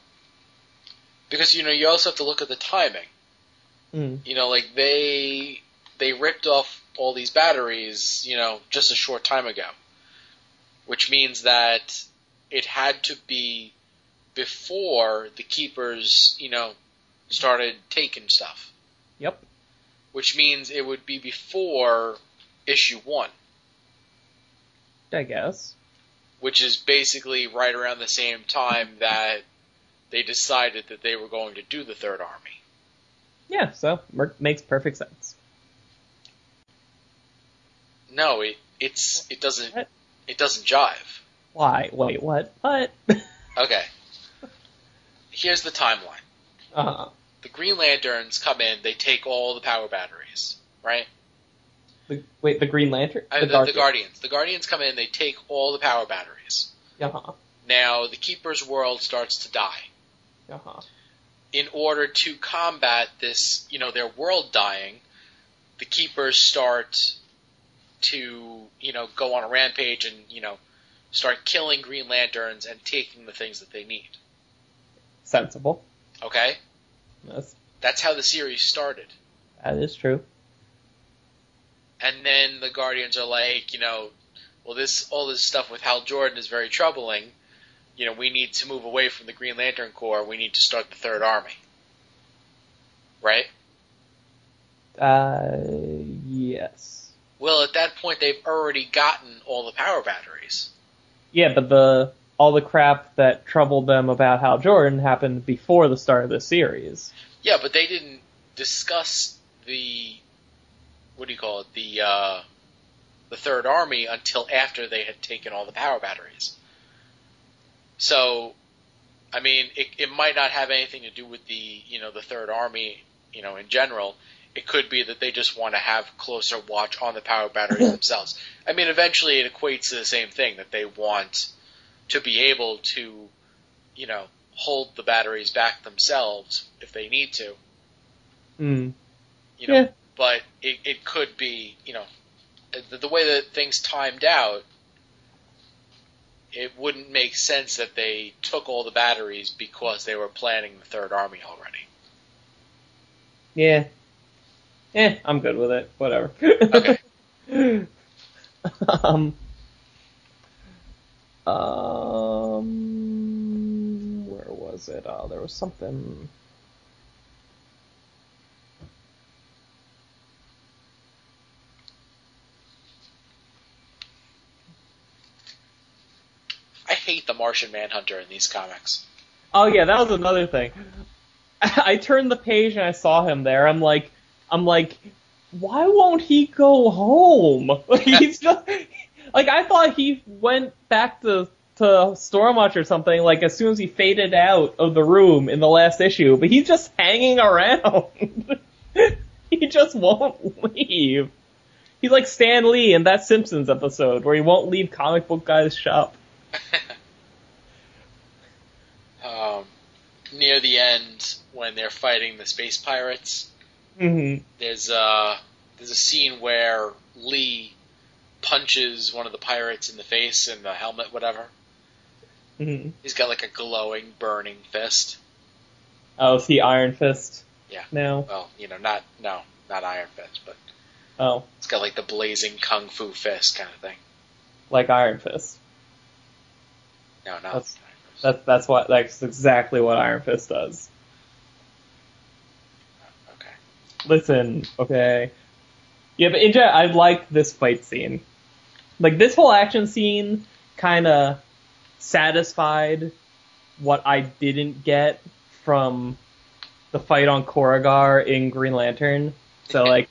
because you know you also have to look at the timing. Mm. You know, like they they ripped off all these batteries, you know, just a short time ago, which means that it had to be before the keepers, you know, started taking stuff Yep. which means it would be before issue one, I guess. which is basically right around the same time that they decided that they were going to do the third army. Yeah, so makes perfect sense. No, it it's it doesn't What? it doesn't jive. Why? Wait, what? What? Okay. Here's the timeline. Uh-huh. The Green Lanterns come in, they take all the power batteries, right? The, wait, the Green Lantern? Uh, the, the Guardians. The Guardians come in, they take all the power batteries. Uh-huh. Now the Keeper's world starts to die. Uh-huh. in order to combat this, you know, their world dying, the keepers start to you know go on a rampage and you know start killing Green Lanterns and taking the things that they need. Sensible. Okay, That's, that's how the series started. that is true. And then the Guardians are like, you know, well, this all this stuff with Hal Jordan is very troubling. You know, we need to move away from the Green Lantern Corps. We need to start the Third Army. Right? Uh, yes. Well, at that point, they've already gotten all the power batteries. Yeah, but the all the crap that troubled them about Hal Jordan happened before the start of the series. Yeah, but they didn't discuss the what do you call it the uh, the Third Army until after they had taken all the power batteries. So, I mean, it, it might not have anything to do with the you know the Third Army you know in general. It could be that they just want to have closer watch on the power batteries themselves. I mean, eventually it equates to the same thing that they want to be able to, you know, hold the batteries back themselves if they need to. Mm. You know, Yeah. But it, it could be, you know, the, the way that things timed out, it wouldn't make sense that they took all the batteries because they were planning the third army already. Yeah. Eh, I'm good with it. Whatever. Okay. um. Um. Where was it? Oh, there was something. Hate the Martian Manhunter in these comics. Oh yeah, that was another thing. I turned the page and I saw him there. I'm like, I'm like, why won't he go home? Like he's just like I thought he went back to to Stormwatch or something. Like as soon as he faded out of the room in the last issue, but he's just hanging around. he just won't leave. He's like Stan Lee in that Simpsons episode where he won't leave comic book guy's shop. Um, near the end, when they're fighting the space pirates, hmm there's a there's a scene where Lee punches one of the pirates in the face in the helmet, whatever. hmm He's got like a glowing, burning fist. Oh, see Iron Fist. Yeah. Now. Well, you know, not no, not Iron Fist, but Oh, it's got like the blazing kung fu fist kind of thing. like Iron Fist. No, not That's- Fist. That's that's what that's exactly what Iron Fist does. okay. Listen, okay. Yeah, but in general, I like this fight scene. Like this whole action scene, kind of satisfied what I didn't get from the fight on Korugar in Green Lantern. So like,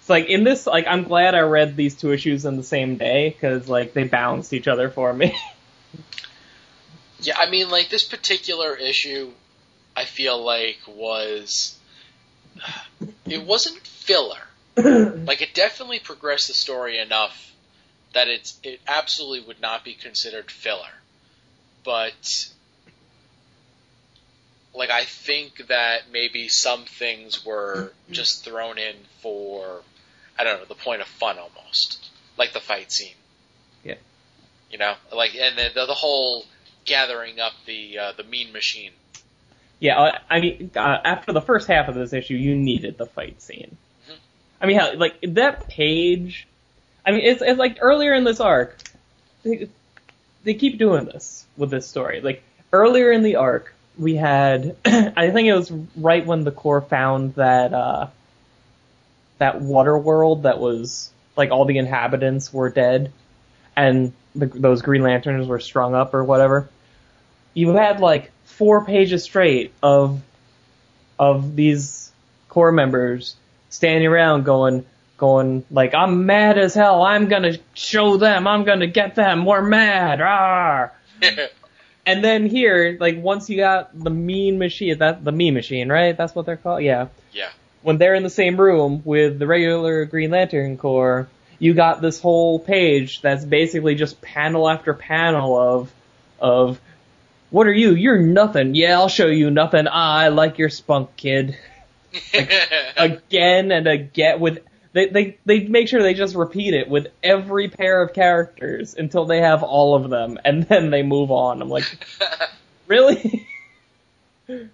it's like in this, like I'm glad I read these two issues in the same day because like they balanced each other for me. Yeah, I mean, like this particular issue, I feel like was it wasn't filler. Like it definitely progressed the story enough that it's it absolutely would not be considered filler. But like I think that maybe some things were just thrown in for I don't know, the point of fun almost. Like the fight scene. Yeah. You know, like and the the, the whole gathering up the uh, the mean machine. Yeah, uh, I mean, uh, after the first half of this issue, you needed the fight scene. Mhm. I mean, how, like that page. I mean, it's, it's like earlier in this arc. They, they keep doing this with this story. Like earlier in the arc, we had. I think it was right when the Corps found that uh, that water world that was like all the inhabitants were dead, and the, those Green Lanterns were strung up or whatever you had like four pages straight of of these Corps members standing around going going like I'm mad as hell. I'm gonna show them. I'm gonna get them. We're mad. Rawr. And then here, like once you got the mean machine, that the mean machine, right? That's what they're called. Yeah. yeah. When they're in the same room with the regular Green Lantern Corps, you got this whole page that's basically just panel after panel of of what are you? You're nothing. Yeah, I'll show you nothing. Ah, I like your spunk, kid. Again and again with they, they they make sure they just repeat it with every pair of characters until they have all of them, and then they move on. I'm like, really? yeah,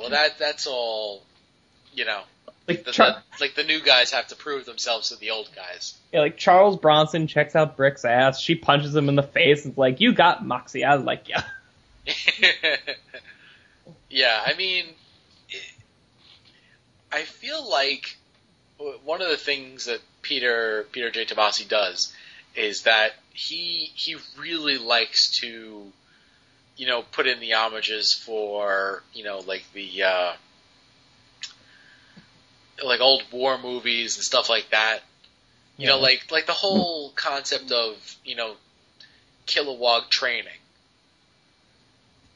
well that that's all. You know, like the, Char- the, like the new guys have to prove themselves to the old guys. yeah, like Charles Bronson checks out Brick's ass. She punches him in the face. and is like, "You got Moxie." I like, "Yeah." yeah, I mean, it, I feel like one of the things that Peter Peter J. Tomasi does is that he he really likes to, you know, put in the homages for you know like the uh, like old war movies and stuff like that. You know, like like the whole concept of you know Kilowog training.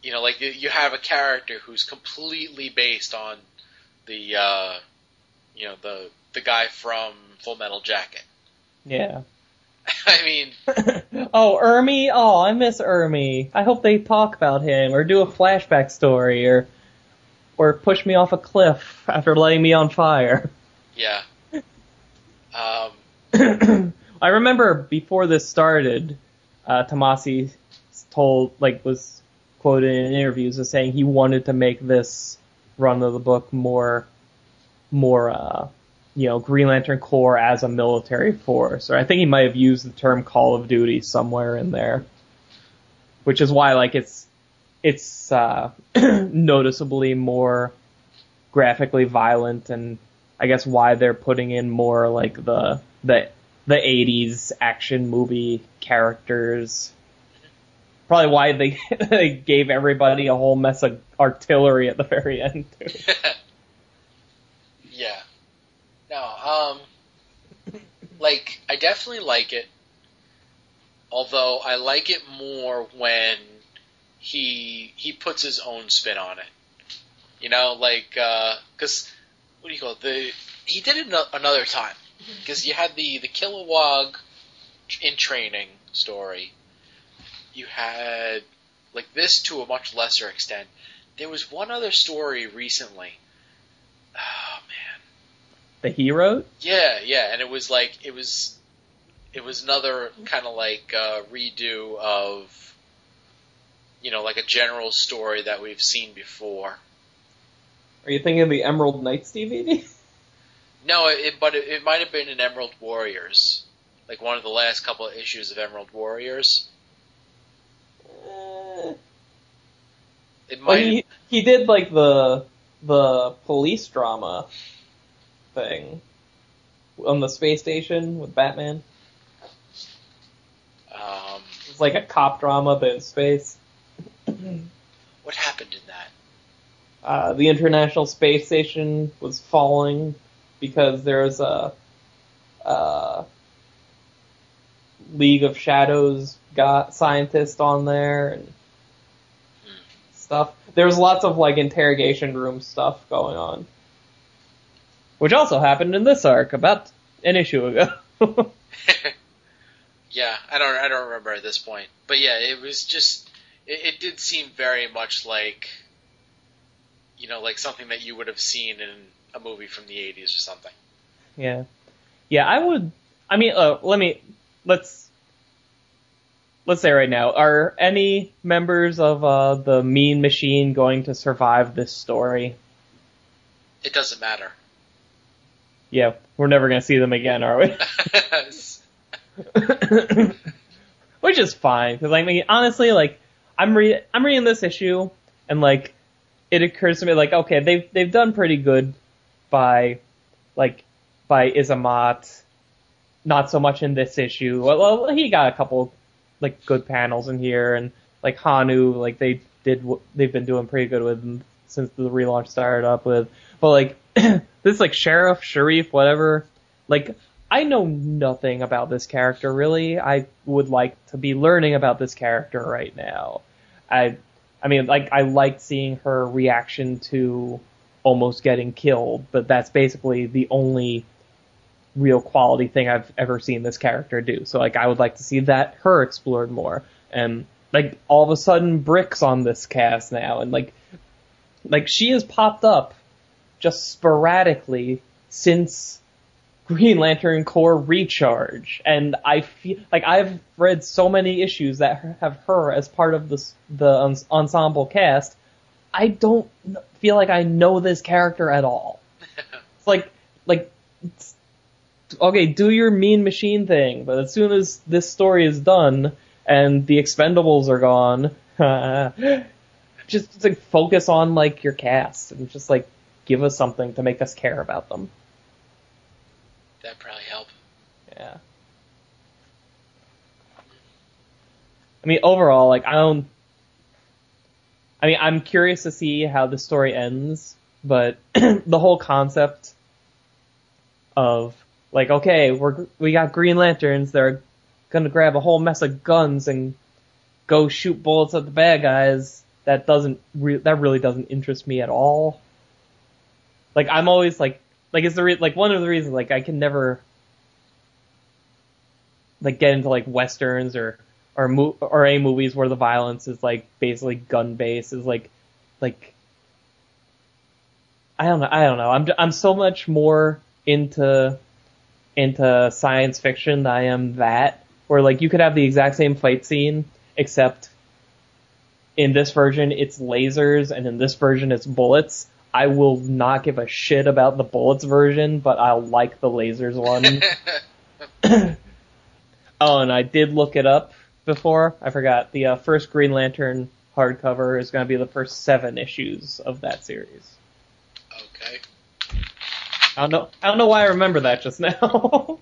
You know, like you- you have a character who's completely based on the uh, you know the the guy from Full Metal Jacket. Yeah. I mean, oh, Ermey. Oh, I miss Ermey. I hope they talk about him or do a flashback story or or push me off a cliff after lighting me on fire. yeah. Um, I remember before this started, uh, Tomasi told, like, was quoted in interviews as saying he wanted to make this run of the book more, more, uh, you know, Green Lantern Corps as a military force. Or I think he might have used the term Call of Duty somewhere in there. Which is why, like, it's, it's, uh, noticeably more graphically violent and I guess why they're putting in more like the the the 80s action movie characters. Probably why they they gave everybody a whole mess of artillery at the very end too. yeah. No, um, like I definitely like it. Although I like it more when he he puts his own spin on it. You know, like because what do you call it? The he did it ano- another time because you had the the Kilowog in training story. You had like this to a much lesser extent. There was one other story recently. Oh man. The hero? Yeah, yeah, and it was like it was it was another kind of like uh, redo of you know like a general story that we've seen before. Are you thinking of the Emerald Knights DVD? No, it, but it, it might have been in Emerald Warriors, like one of the last couple of issues of Emerald Warriors. Eh. It Well, might. he he did like the the police drama thing on the space station with Batman. um, It's like a cop drama but in space. What happened in that? uh, the International Space Station was falling because there was a, uh League of Shadows got scientist on there and stuff. There was lots of like interrogation room stuff going on, which also happened in this arc about an issue ago. yeah, I don't. I don't remember at this point, but yeah, it was just. It, it did seem very much like, you know, like something that you would have seen in a movie from the '80s or something. Yeah, yeah. I would. I mean, uh, let me let's let's say right now, are any members of uh, the Mean Machine going to survive this story? It doesn't matter. Yeah, we're never gonna see them again, are we? Which is fine, because I mean, honestly, like I'm re- I'm reading this issue, and like it occurs to me, like okay, they've they've done pretty good by like by Isamot, not so much in this issue. Well, he got a couple like good panels in here, and like Hanu, like they did they've been doing pretty good with since the relaunch started up with. But like this like sheriff, sharif, whatever, like I know nothing about this character really. I would like to be learning about this character right now. I I mean like I liked seeing her reaction to almost getting killed, but that's basically the only real quality thing I've ever seen this character do. So like I would like to see that her explored more. And like all of a sudden Brick's on this cast now and like like she has popped up just sporadically since Green Lantern Corps Recharge, and I feel like I've read so many issues that have her as part of the the ensemble cast. I don't feel like I know this character at all. it's like like it's, okay, do your mean machine thing, but as soon as this story is done and the Expendables are gone, just, just like focus on like your cast and just like give us something to make us care about them. That'd probably help. Yeah. I mean, overall, like I don't. I mean, I'm curious to see how the story ends, but the whole concept of like, okay, we're we got Green Lanterns, they're gonna grab a whole mess of guns and go shoot bullets at the bad guys. That doesn't re- that really doesn't interest me at all. Like I'm always like like it's the re- like one of the reasons like I can never like get into like westerns or or mo- or a movies where the violence is like basically gun based is like like I don't know I don't know. I'm I'm so much more into into science fiction than I am that. Where like you could have the exact same fight scene except in this version it's lasers and in this version it's bullets I will not give a shit about the bullets version, but I'll like the lasers one. oh, and I did look it up before. I forgot. The uh, first Green Lantern hardcover is going to be the first seven issues of that series. Okay. I don't know. I don't know why I remember that just now.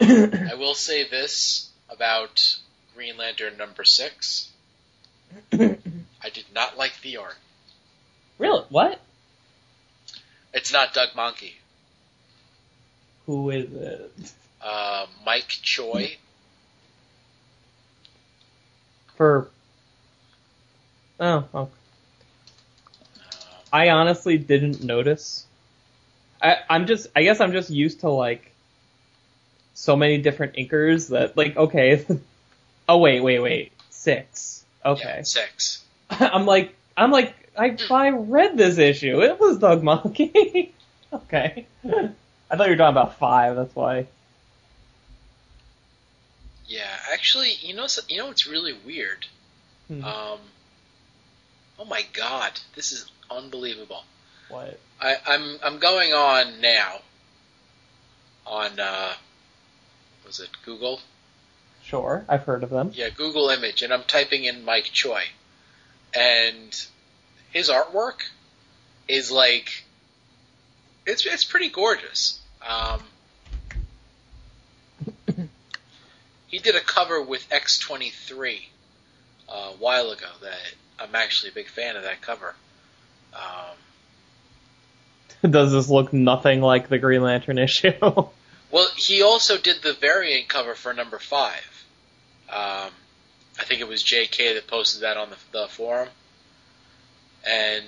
I will say this about Green Lantern number six. I did not like the art. Really? What? It's not Doug Mahnke. Who is it? Uh, Mike Choi. For. Oh, I honestly didn't notice. I, I'm just, I guess I'm just used to like so many different inkers that like, okay. oh wait, wait, wait. Six. Okay. yeah, six. I'm like, I'm like, I, I read this issue. It was Doug Mahnke. okay. I thought you were talking about five. That's why. Yeah, actually, you know, so- you know what's really weird? Hmm. Um, oh my god, this is unbelievable. what? I, I'm I'm going on now. On uh, was it Google? Sure, I've heard of them. Yeah, Google image, and I'm typing in Mike Choi, and his artwork is like it's it's pretty gorgeous. Um, he did a cover with X23 uh, a while ago that I'm actually a big fan of that cover. Um, Does this look nothing like the Green Lantern issue? Well, he also did the variant cover for number five. Um, I think it was J.K. that posted that on the, the forum, and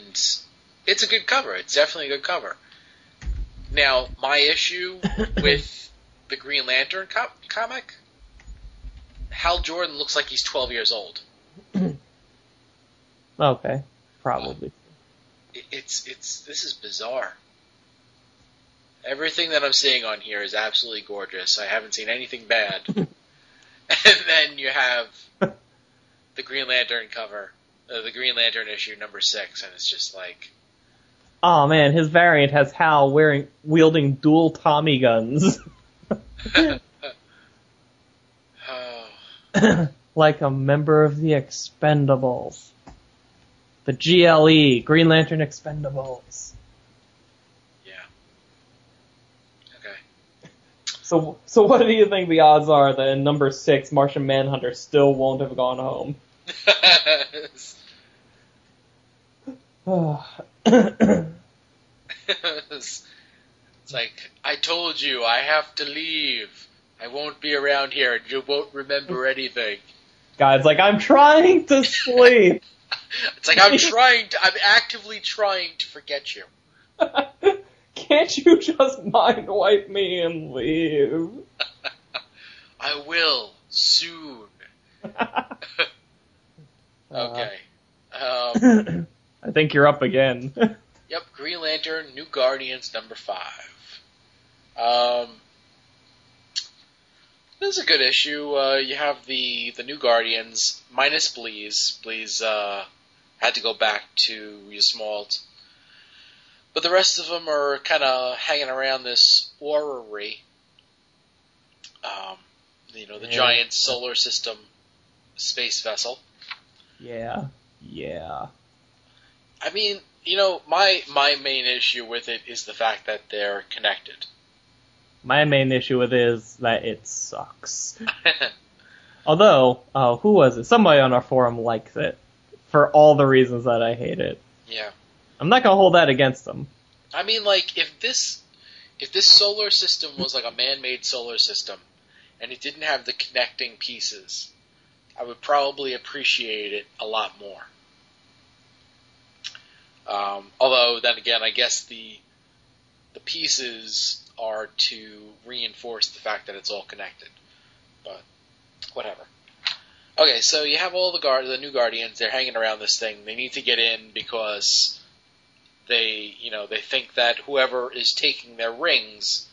it's a good cover. It's definitely a good cover. Now, my issue with the Green Lantern co- comic, Hal Jordan looks like he's 12 years old. okay, probably. It- It's it's this is bizarre. Everything that I'm seeing on here is absolutely gorgeous. I haven't seen anything bad. and then you have the Green Lantern cover, uh, the Green Lantern issue number six, and it's just like, Oh man, his variant has Hal wearing wielding dual Tommy guns, oh, like a member of the Expendables. The GLE, Green Lantern Expendables. yeah. Okay. So, so what do you think the odds are that in number six, Martian Manhunter still won't have gone home? it's like, I told you, I have to leave. I won't be around here, and you won't remember anything. Guys, like I'm trying to sleep. It's like I'm trying to, I'm actively trying to forget you. Can't you just mind wipe me and leave? I will soon. Okay. Um, I think you're up again. yep. Green Lantern New Guardians number five. Um, this is a good issue. Uh, you have the the New Guardians minus Bleez. Bleez uh, had to go back to Ysmault. But the rest of them are kind of hanging around this orrery. Um, you know, the Yeah. giant solar system space vessel. Yeah. Yeah. I mean, you know, my my main issue with it is the fact that they're connected. My main issue with it is that it sucks. Although, uh, who was it? Somebody on our forum likes it for all the reasons that I hate it. yeah. I'm not gonna hold that against them. I mean, like if this if this solar system was like a man-made solar system, and it didn't have the connecting pieces, I would probably appreciate it a lot more. Um, although then again, I guess the the pieces are to reinforce the fact that it's all connected. But whatever. Okay, so you have all the guard, the new guardians. They're hanging around this thing. They need to get in because they, you know, they think that whoever is taking their rings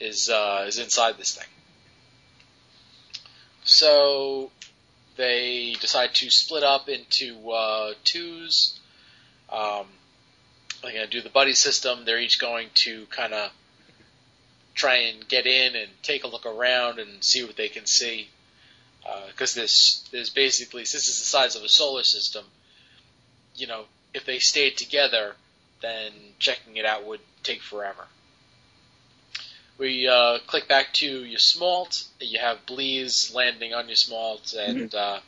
is uh, is inside this thing. So they decide to split up into uh, twos. Um, they're going to do the buddy system. They're each going to kind of try and get in and take a look around and see what they can see. Because this there's basically since it's the size of a solar system, you know, if they stayed together, then checking it out would take forever. We uh, click back to Ysmault. You have Bleez landing on Ysmault, and uh,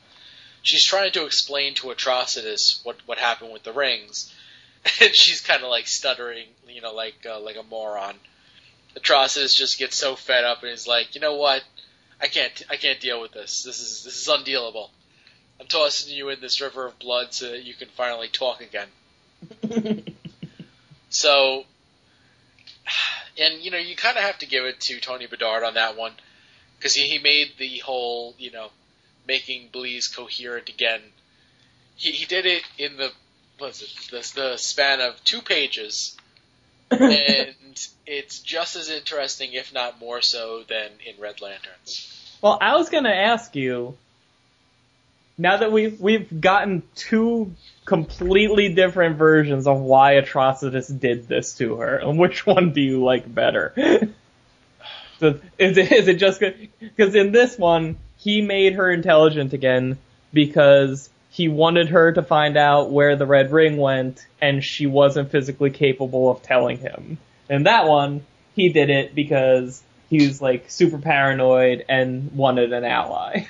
she's trying to explain to Atrocitus what what happened with the rings, and she's kind of like stuttering, you know, like uh, like a moron. Atrocitus just gets so fed up and is like, you know what? I can't I can't deal with this. This is this is undealable. I'm tossing you in this river of blood so that you can finally talk again. So, and you know, you kind of have to give it to Tony Bedard on that one because he, he made the whole, you know, making Bleez coherent again. He he did it in the what's it the, the span of two pages, and it's just as interesting, if not more so, than in Red Lanterns. Well, I was gonna ask you. Now that we've we've gotten two completely different versions of why Atrocitus did this to her, and which one do you like better? so is it is it just because in this one he made her intelligent again because he wanted her to find out where the red ring went, and she wasn't physically capable of telling him. In that one, he did it because he was like super paranoid and wanted an ally.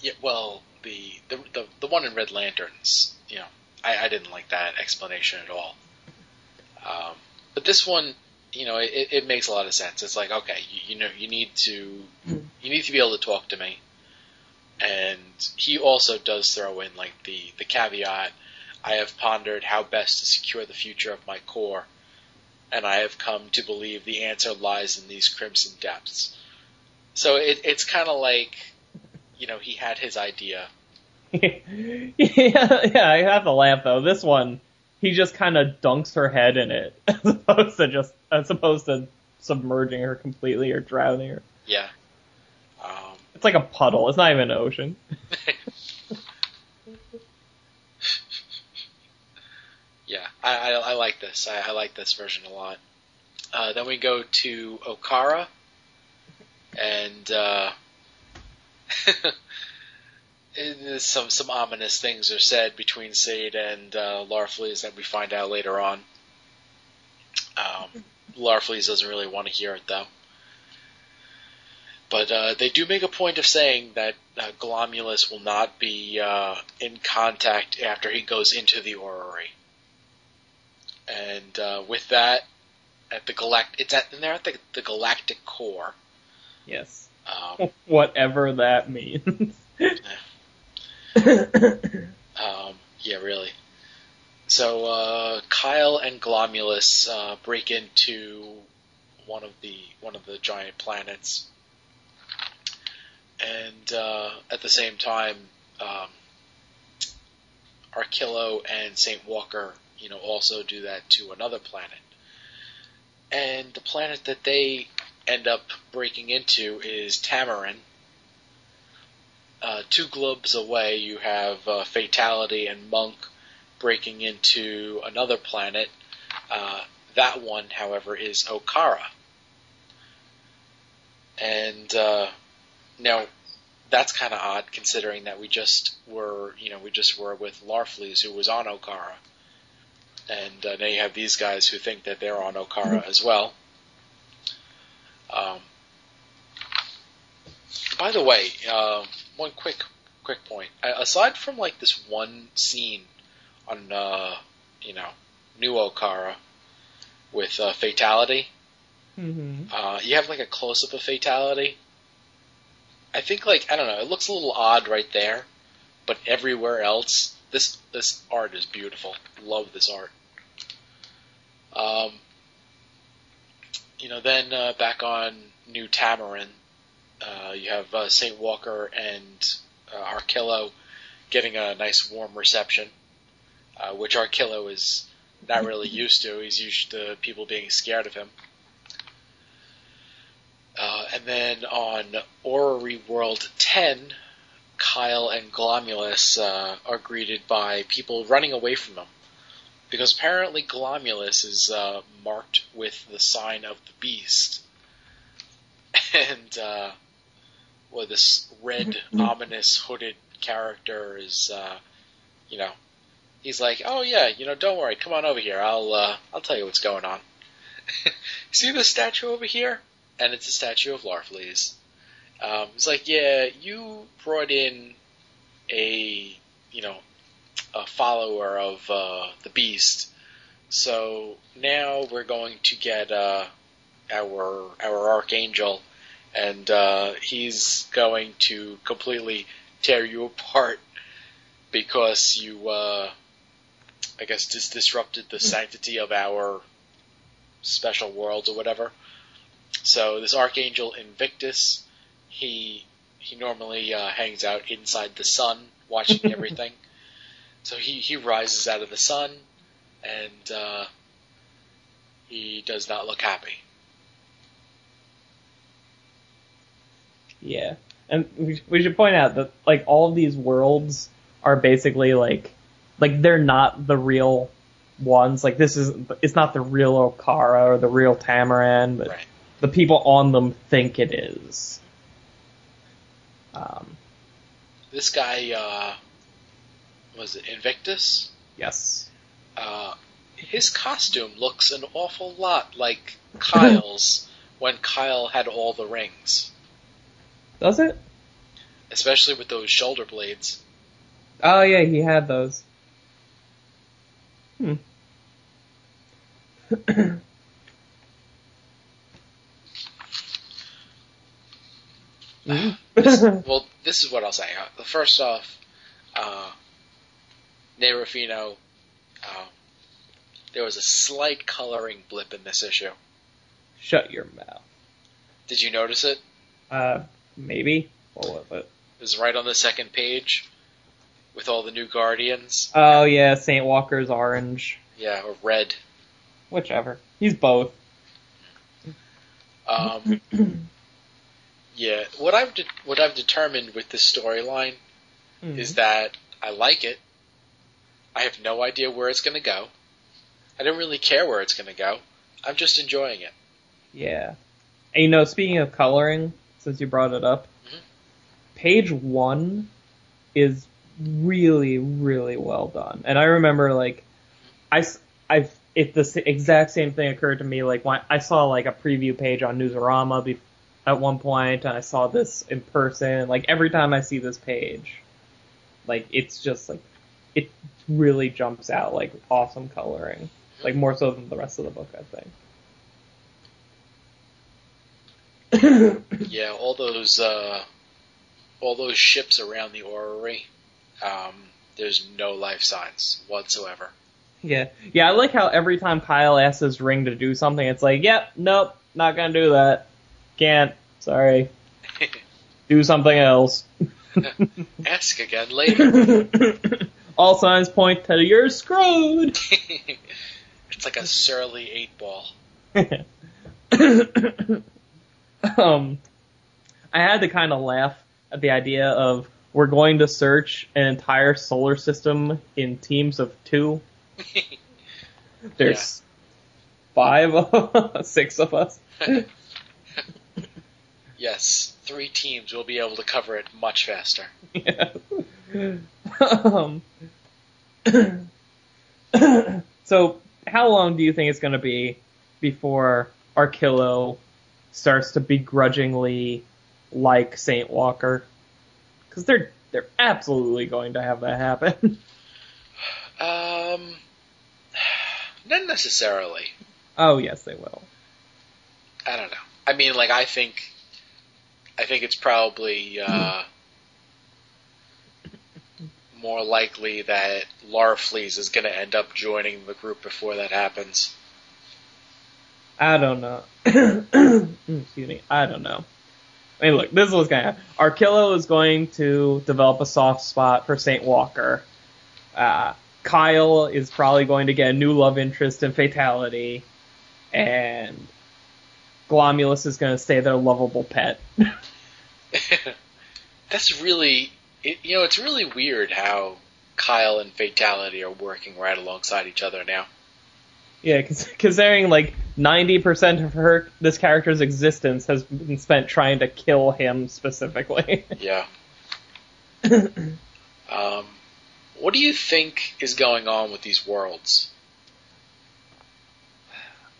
Yeah, well, the the the, the one in Red Lanterns, you know, I, I didn't like that explanation at all. Um, but this one, you know, it, it makes a lot of sense. It's like, okay, you, you know, you need to you need to be able to talk to me, and he also does throw in like the the caveat. I have pondered how best to secure the future of my Corps, and I have come to believe the answer lies in these crimson depths. So it, it's kind of like, you know, he had his idea, yeah, yeah, I have to laugh though. This one, he just kind of dunks her head in it, as opposed to just, as opposed to submerging her completely or drowning her. Yeah. It's like a puddle. It's not even an ocean. yeah, I, I, I like this. I, I like this version a lot. Uh, then we go to Okaara, and uh, some some ominous things are said between Sayd and uh, Larfleeze that we find out later on. Um, Larfleeze doesn't really want to hear it though. But uh, they do make a point of saying that uh, Glomulus will not be uh, in contact after he goes into the orrery. And uh, with that, at the galact, it's at and they're at the, the galactic core. Yes. Um, Whatever that means. um, yeah, really. So uh, Kyle and Glomulus uh, break into one of the one of the giant planets, and uh, at the same time, um, and Saint Walker you know, also do that to another planet. And the planet that they end up breaking into is Tamaran. Uh, two globes away, you have uh, Fatality and Monk breaking into another planet. Uh, that one, however, is Okaara. And uh, now that's kind of odd considering that we just were, you know, we just were with Larfleeze who was on Okaara. And uh, now you have these guys who think that they're on Okaara as well. Um, by the way, uh, one quick quick point. Aside from like this one scene on, uh, you know, New Okaara with uh, Fatality, hmm uh, you have like a close up of Fatality. I think like I don't know, it looks a little odd right there, but everywhere else, this this art is beautiful. Love this art. Um, you know, then uh, back on New Tamaran, uh, you have uh, Saint Walker and uh, Arkillo getting a nice warm reception, uh, which Arkillo is not really used to. He's used to people being scared of him. And then on Orrery World 10, Kyle and Glomulus uh, are greeted by people running away from them. Because apparently Glomulus is uh, marked with the sign of the beast. And, uh, well, this red, ominous, hooded character is, uh, you know, he's like, oh yeah, you know, don't worry, come on over here, I'll, uh, I'll tell you what's going on. See the statue over here? And it's a statue of Larfleeze. Um, it's like, yeah, you brought in a, you know, a follower of uh, the Beast, so now we're going to get uh, our our Archangel, and uh, he's going to completely tear you apart because you, uh, I guess, dis- disrupted the sanctity of our special worlds or whatever. So this archangel Invictus, he he normally uh, hangs out inside the sun, watching everything. so he he rises out of the sun, and uh, he does not look happy. Yeah, and we, we should point out that like all of these worlds are basically like like they're not the real ones. Like this is it's not the real Okaara or the real Tamaran, but Right. The people on them think it is. Um, This guy uh, was it Invictus? yes. Uh, his costume looks an awful lot like Kyle's when Kyle had all the rings, Does it? especially with those shoulder blades. Oh yeah, he had those. Hmm. This, well, this is what I'll say. Uh, first off, uh, Nerofino, uh, there was a slight coloring blip in this issue. Shut your mouth. Did you notice it? Uh, maybe. What was it? It was right on the second page with all the new Guardians. Oh yeah, Saint Walker's orange. Yeah, or red. Whichever. He's both. Um, yeah, what I've de- what I've determined with this storyline Mhm. is that I like it. I have no idea where it's going to go. I don't really care where it's going to go. I'm just enjoying it. Yeah. And you know, speaking of coloring, since you brought it up, Mhm. page one is really, really well done. And I remember, like, I I if the exact same thing occurred to me, like, when I saw, like, a preview page on Newsarama be- at one point, and I saw this in person, like, every time I see this page, like, it's just, like, it really jumps out, like, awesome coloring. Like, more so than the rest of the book, I think. Yeah, all those uh, all those ships around the orrery. Um, there's no life signs whatsoever. Yeah, yeah. I like how every time Kyle asks his ring to do something, it's like, yep, nope, not gonna do that. Can't. Sorry. Do something else. Ask again later. All signs point to you're screwed. it's like a surly eight ball. um, I had to kind of laugh at the idea of we're going to search an entire solar system in teams of two. There's five, of six of us. Yes, three teams will be able to cover it much faster. Yeah. um, so, how long do you think it's going to be before Arkillo starts to begrudgingly like Saint Walker? Because they're they're absolutely going to have that happen. um, not necessarily. Oh yes, they will. I don't know. I mean, like I think, I think it's probably uh, more likely that Larfleeze is going to end up joining the group before that happens. I don't know. Excuse me. I don't know. I mean, look, this is what's going to happen. Arkillo is going to develop a soft spot for St. Walker. Uh, Kyle is probably going to get a new love interest in Fatality. And Glomulus is going to stay their lovable pet. That's really, it, you know, it's really weird how Kyle and Fatality are working right alongside each other now. Yeah, considering like ninety percent of her this character's existence has been spent trying to kill him specifically. yeah. um, what do you think is going on with these worlds?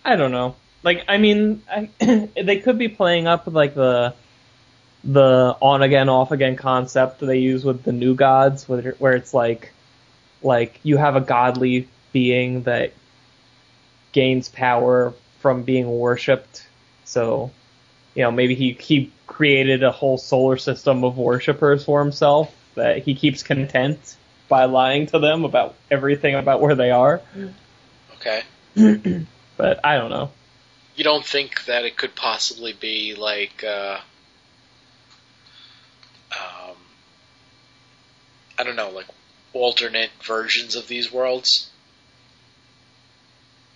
I don't know. Like, I mean, I, they could be playing up with like the the on again off again concept they use with the new gods, where, where it's like like you have a godly being that gains power from being worshipped. So, you know, maybe he he created a whole solar system of worshippers for himself that he keeps content by lying to them about everything about where they are. Mm. Okay. but I don't know. You don't think that it could possibly be like uh, um, I don't know, like alternate versions of these worlds?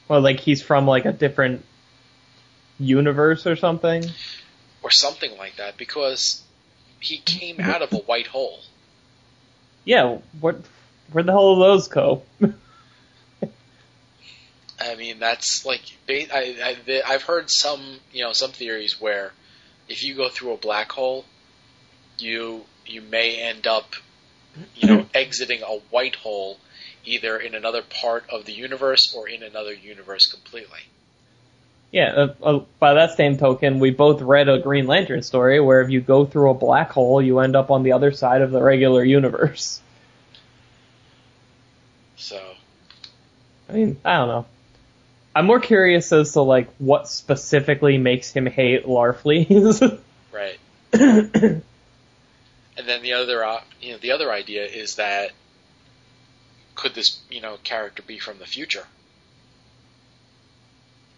Well, like he's from like a different universe or something? Or something like that, because he came out of a white hole. Yeah, what? Where the hell do those go? I mean, that's like I, I, I've heard some, you know, some theories where if you go through a black hole, you you may end up, you know, exiting a white hole either in another part of the universe or in another universe completely. Yeah, uh, uh, by that same token, we both read a Green Lantern story where if you go through a black hole, you end up on the other side of the regular universe. So. I mean, I don't know. I'm more curious as to like what specifically makes him hate Larfleeze. right. and then the other, uh, you know, the other idea is that could this, you know, character be from the future?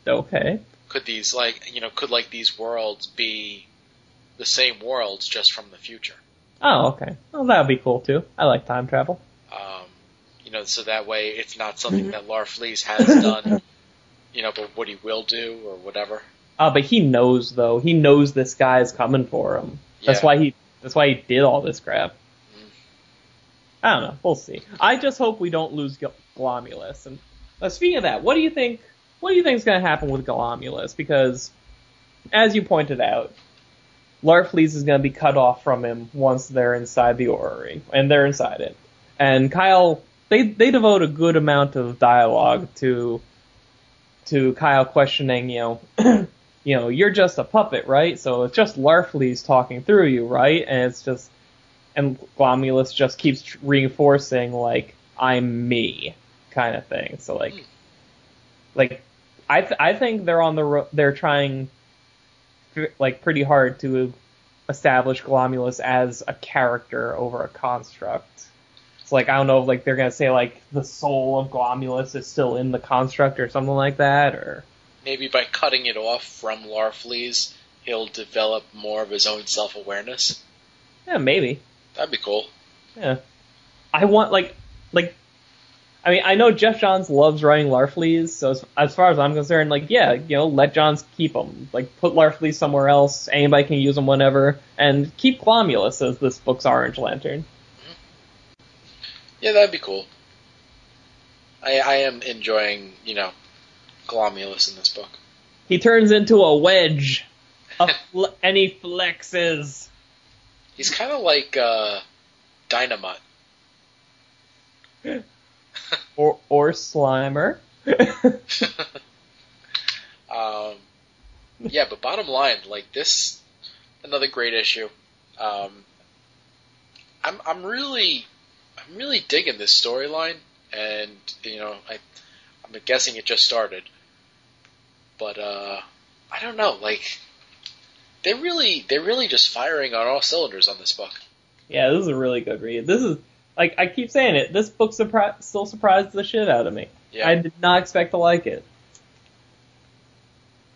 Okay. Could these like, you know, could like these worlds be the same worlds just from the future? Oh, okay. Well, that would be cool too. I like time travel. Um, you know, so that way it's not something that Larfleeze has done, you know, but what he will do or whatever. Uh, but he knows though. He knows this guy is coming for him. That's Yeah. why he. That's why he did all this crap. Mm. I don't know. We'll see. I just hope we don't lose Gl- Glomulus. And uh, speaking of that, what do you think? What do you think is going to happen with Glomulus? Because, as you pointed out, Larfleeze is going to be cut off from him once they're inside the orrery, and they're inside it. And Kyle, they they devote a good amount of dialogue to to Kyle questioning, you know, you know, you're just a puppet, right? So it's just Larfleeze talking through you, right? And it's just, and Glomulus just keeps reinforcing like I'm me kind of thing. So like, like I th- I think they're on the ro- they're trying like pretty hard to establish Glomulus as a character over a construct. It's like I don't know like they're gonna say like the soul of Glomulus is still in the construct or something like that, or Maybe by cutting it off from Larfleeze, he'll develop more of his own self awareness. yeah, maybe. That'd be cool. Yeah. I want like like, I mean, I know Geoff Johns loves writing Larfleeze, so as, as far as I'm concerned, like, yeah, you know, let Johns keep them. Like, put Larfleeze somewhere else. Anybody can use them whenever, and keep Glomulus as this book's Orange Lantern. Yeah, that'd be cool. I I am enjoying you know Glomulus in this book. He turns into a wedge, a fl- and he flexes. He's kind of like uh, Dynamite. or or Slimer. um, yeah, but bottom line, like this, another great issue. Um, I'm I'm really I'm really digging this storyline, and you know I I'm guessing it just started, but uh, I don't know, like they really they're really just firing on all cylinders on this book. Yeah, this is a really good read. This is like I keep saying it. This book surpri- still surprised the shit out of me. Yeah. I did not expect to like it.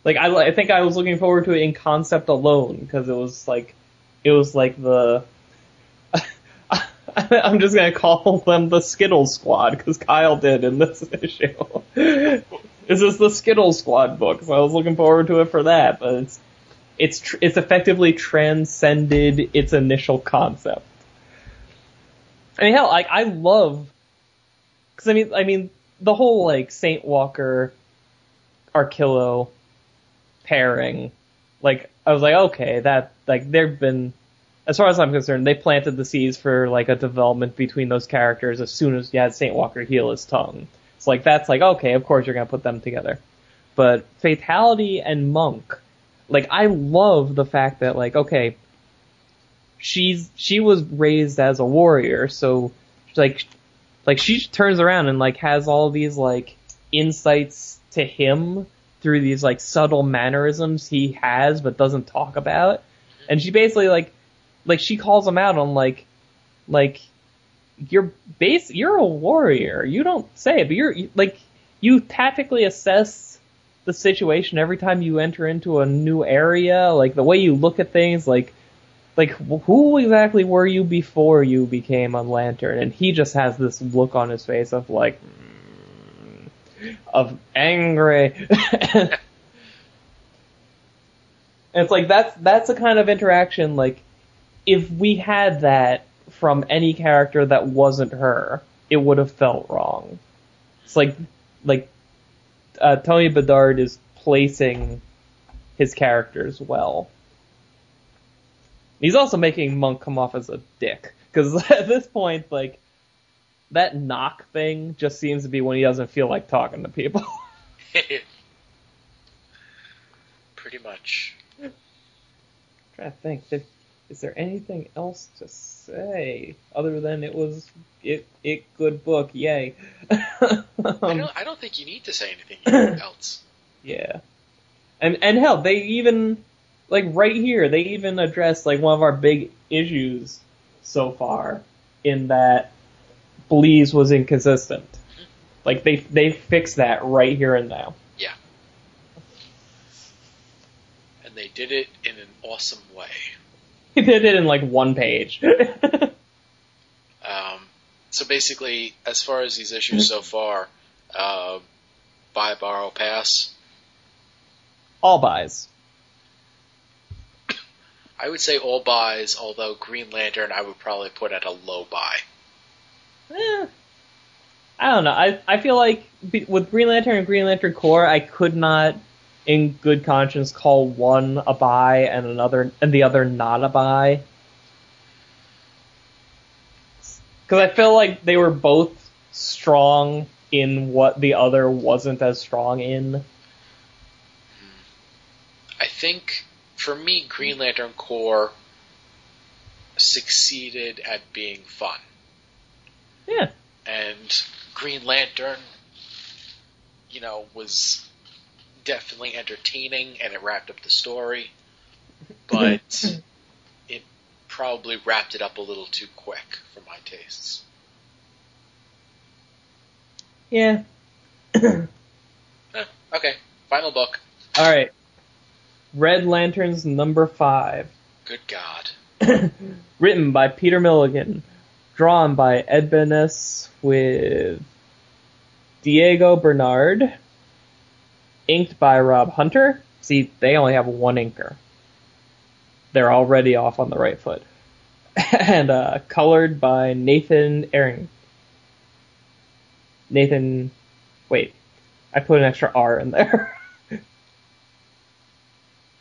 Like I, I think I was looking forward to it in concept alone because it was like, it was like the. I'm just gonna call them the Skittles Squad because Kyle did in this issue. this is the Skittles Squad book, so I was looking forward to it for that. But it's it's tr- it's effectively transcended its initial concept. I mean, hell, like I love because I mean, I mean the whole like Saint Walker, Arkillo pairing. Like I was like, okay, that like there've been, as far as I'm concerned, they planted the seeds for like a development between those characters as soon as you had Saint Walker heal his tongue. It's like that's like okay, of course you're gonna put them together. But Fatality and Monk, like I love the fact that like okay, she's she was raised as a warrior, so like like she turns around and like has all these like insights to him through these like subtle mannerisms he has but doesn't talk about. And she basically like like she calls him out on like like you're base you're a warrior. You don't say it, but you're like you tactically assess the situation every time you enter into a new area, like the way you look at things, like like who exactly were you before you became a lantern? And he just has this look on his face of like of angry. and it's like that's that's a kind of interaction like if we had that from any character that wasn't her, it would have felt wrong. It's like like uh, Tony Bedard is placing his characters well. He's also making Monk come off as a dick because at this point, like that knock thing just seems to be when he doesn't feel like talking to people. Pretty much. I'm trying to think, is there anything else to say other than it was it it good book, yay? um, I don't I don't think you need to say anything else. Yeah, and and hell, they even like right here, they even address like one of our big issues so far in that Bleez was inconsistent. Like they they fixed that right here and now. Yeah. And they did it in an awesome way. He did it in like one page. um, so basically, as far as these issues so far, uh, buy, borrow, pass. All buys. I would say all buys, although Green Lantern I would probably put at a low buy. Eh, I don't know. I I feel like with Green Lantern and Green Lantern Corps, I could not, in good conscience, call one a buy and another and the other not a buy. Because I feel like they were both strong in what the other wasn't as strong in. I think for me, Green Lantern Corps succeeded at being fun. Yeah. And Green Lantern, you know, was definitely entertaining and it wrapped up the story, but it probably wrapped it up a little too quick for my tastes. Yeah. eh, okay, final book. All right. Red Lanterns number five. Good God. Written by Peter Milligan. drawn by Ed Benes with Diego Bernard, inked by Rob Hunter. See, they only have one inker. They're already off on the right foot. and uh, colored by Nathan Ehring. Nathan, wait, I put an extra R in there.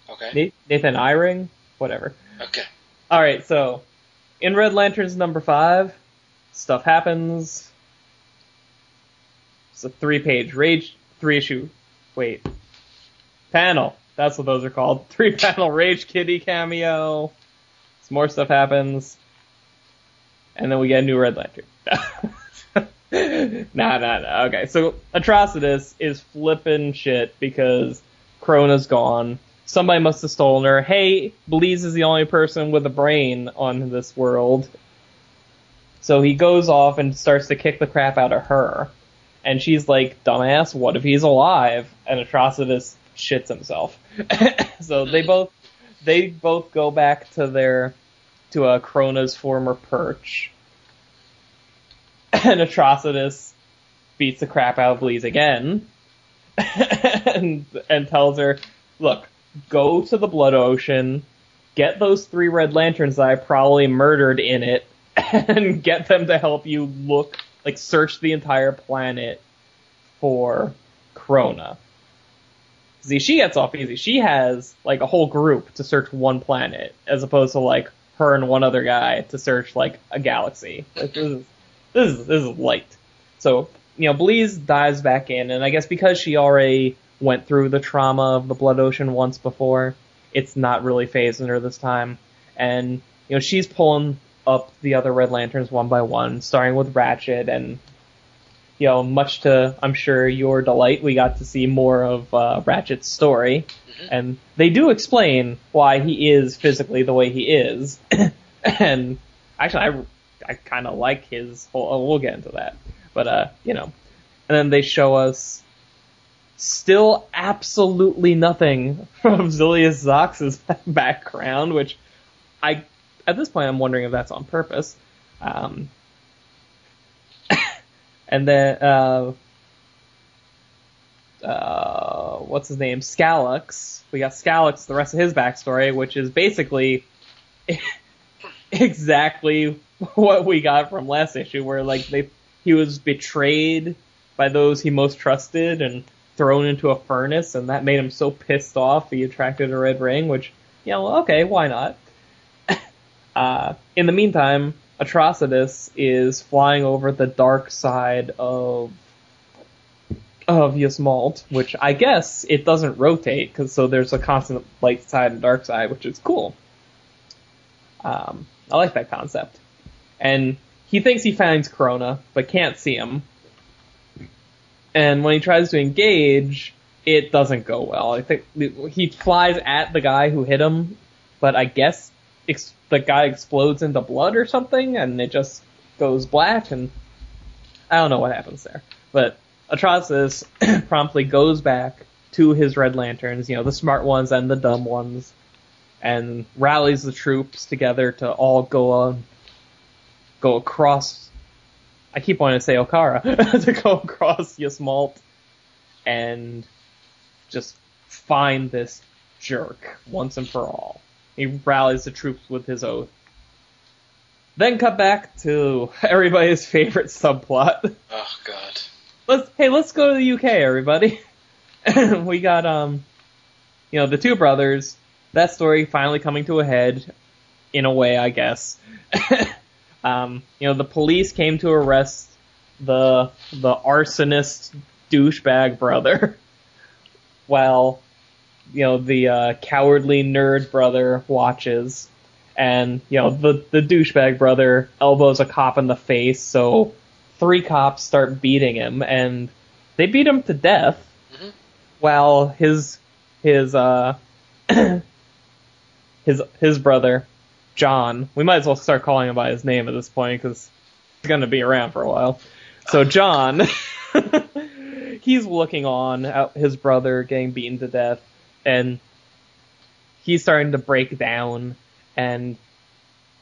Okay. Nathan Eyring, whatever. Okay. All right, so in Red Lanterns number five, stuff happens. It's a three-page rage, three-issue, wait, panel. That's what those are called. Three-panel Rage Kitty cameo. Some more stuff happens, and then we get a new Red Lantern. nah, nah, nah. Okay, so Atrocitus is flipping shit because Krona's gone. Somebody must have stolen her. Hey, Bleez is the only person with a brain on this world. So he goes off and starts to kick the crap out of her. And she's like, dumbass, what if he's alive? And Atrocitus shits himself. so they both they both go back to their to uh, Krona's former perch. And Atrocitus beats the crap out of Bleez again. and and tells her, look, go to the Blood Ocean, get those three Red Lanterns that I probably murdered in it, and get them to help you look, like, search the entire planet for Krona. See, she gets off easy. She has, like, a whole group to search one planet, as opposed to, like, her and one other guy to search, like, a galaxy. Like, this is, this is, this is light. So, you know, Bleez dives back in, and I guess because she already went through the trauma of the Blood Ocean once before. It's not really phasing her this time. And, you know, she's pulling up the other Red Lanterns one by one, starting with Ratchet and, you know, much to, I'm sure, your delight, we got to see more of uh, Ratchet's story. Mm-hmm. And they do explain why he is physically the way he is. and actually, I, I kind of like his whole, oh, we'll get into that. But, uh, you know, and then they show us still absolutely nothing from Zilius Zox's background, which I, at this point, I'm wondering if that's on purpose. Um, and then, uh, uh, what's his name? Skallux. We got Skallux, the rest of his backstory, which is basically exactly what we got from last issue, where like they, he was betrayed by those he most trusted and thrown into a furnace, and that made him so pissed off he attracted a red ring, which, yeah, well, okay, why not? Uh, in the meantime, Atrocitus is flying over the dark side of of Ysmault, which I guess it doesn't rotate, cause so there's a constant light side and dark side, which is cool. Um, I like that concept. And he thinks he finds Krona, but can't see him, and when he tries to engage, it doesn't go well. I think he flies at the guy who hit him, but I guess ex- the guy explodes into blood or something, and it just goes black, and I don't know what happens there. But Atrocitus promptly goes back to his Red Lanterns, you know, the smart ones and the dumb ones, and rallies the troops together to all go on, go across I keep wanting to say Okaara to go across Ysmault and just find this jerk once and for all. He rallies the troops with his oath. Then cut back to everybody's favorite subplot. Oh god. Let's hey, let's go to the UK, everybody. we got um, you know, the two brothers. That story finally coming to a head, in a way, I guess. Um, you know, the police came to arrest the the arsonist douchebag brother, while you know the uh, cowardly nerd brother watches, and you know the the douchebag brother elbows a cop in the face. So three cops start beating him, and they beat him to death, Mhm. while his his uh his his brother John. We might as well start calling him by his name at this point because he's going to be around for a while. So John, he's looking on at his brother getting beaten to death, and he's starting to break down, and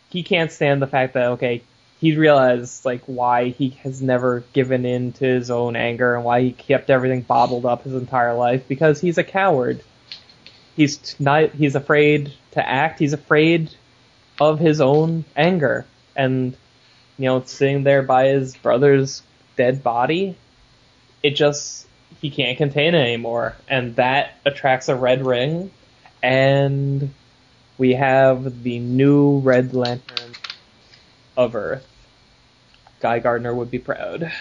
he can't stand the fact that okay, he realized like why he has never given in to his own anger and why he kept everything bottled up his entire life because he's a coward. He's not he's afraid to act, he's afraid of his own anger and you know sitting there by his brother's dead body it just he can't contain it anymore and that attracts a red ring and we have the new red lantern of earth guy gardner would be proud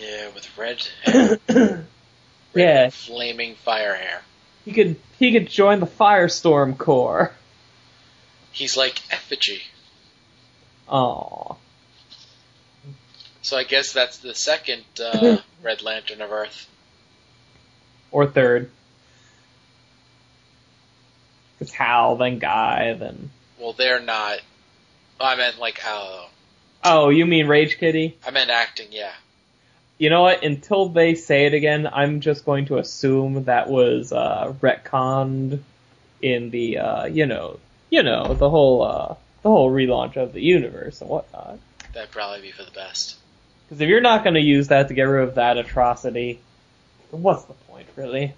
Yeah, with red, hair, red yeah flaming fire hair. he could he could join the firestorm corps He's like effigy. Aww. So I guess that's the second uh, Red Lantern of Earth. Or third it's hal then guy then Well, they're not. I meant like uh, oh you mean rage kitty I meant acting. Yeah. You know what? Until they say it again, I'm just going to assume that was uh, retconned in the uh, you know, you know, the whole uh, the whole relaunch of the universe and whatnot. That'd probably be for the best. Because if you're not going to use that to get rid of that atrocity, what's the point, really?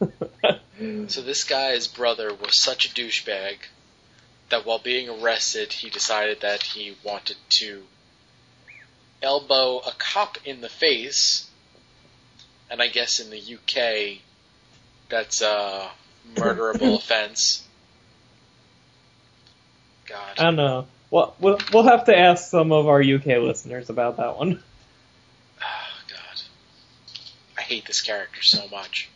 So this guy's brother was such a douchebag that while being arrested, he decided that he wanted to elbow a cop in the face. And I guess in the UK, that's a murderable offense. God, I don't know. Well, we'll we'll have to ask some of our UK listeners about that one. Oh, God. I hate this character so much.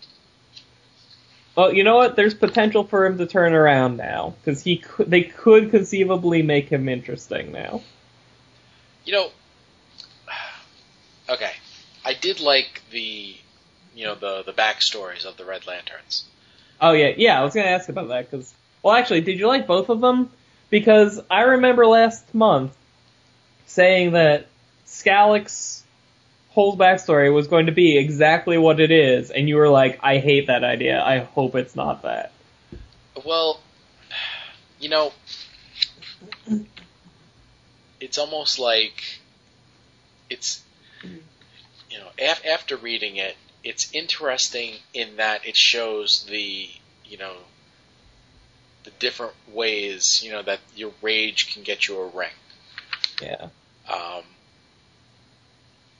Well, you know what? There's potential for him to turn around now because he could, they could conceivably make him interesting now. You know, okay, I did like the, you know, the the backstories of the Red Lanterns. Oh yeah, yeah. I was gonna ask about that because, well, actually, did you like both of them? Because I remember last month saying that Skallox's whole backstory was going to be exactly what it is, and you were like, "I hate that idea. I hope it's not that." Well, you know, it's almost like it's, you know, af- after reading it, it's interesting in that it shows the, you know, the different ways, you know, that your rage can get you a ring. Yeah. Um,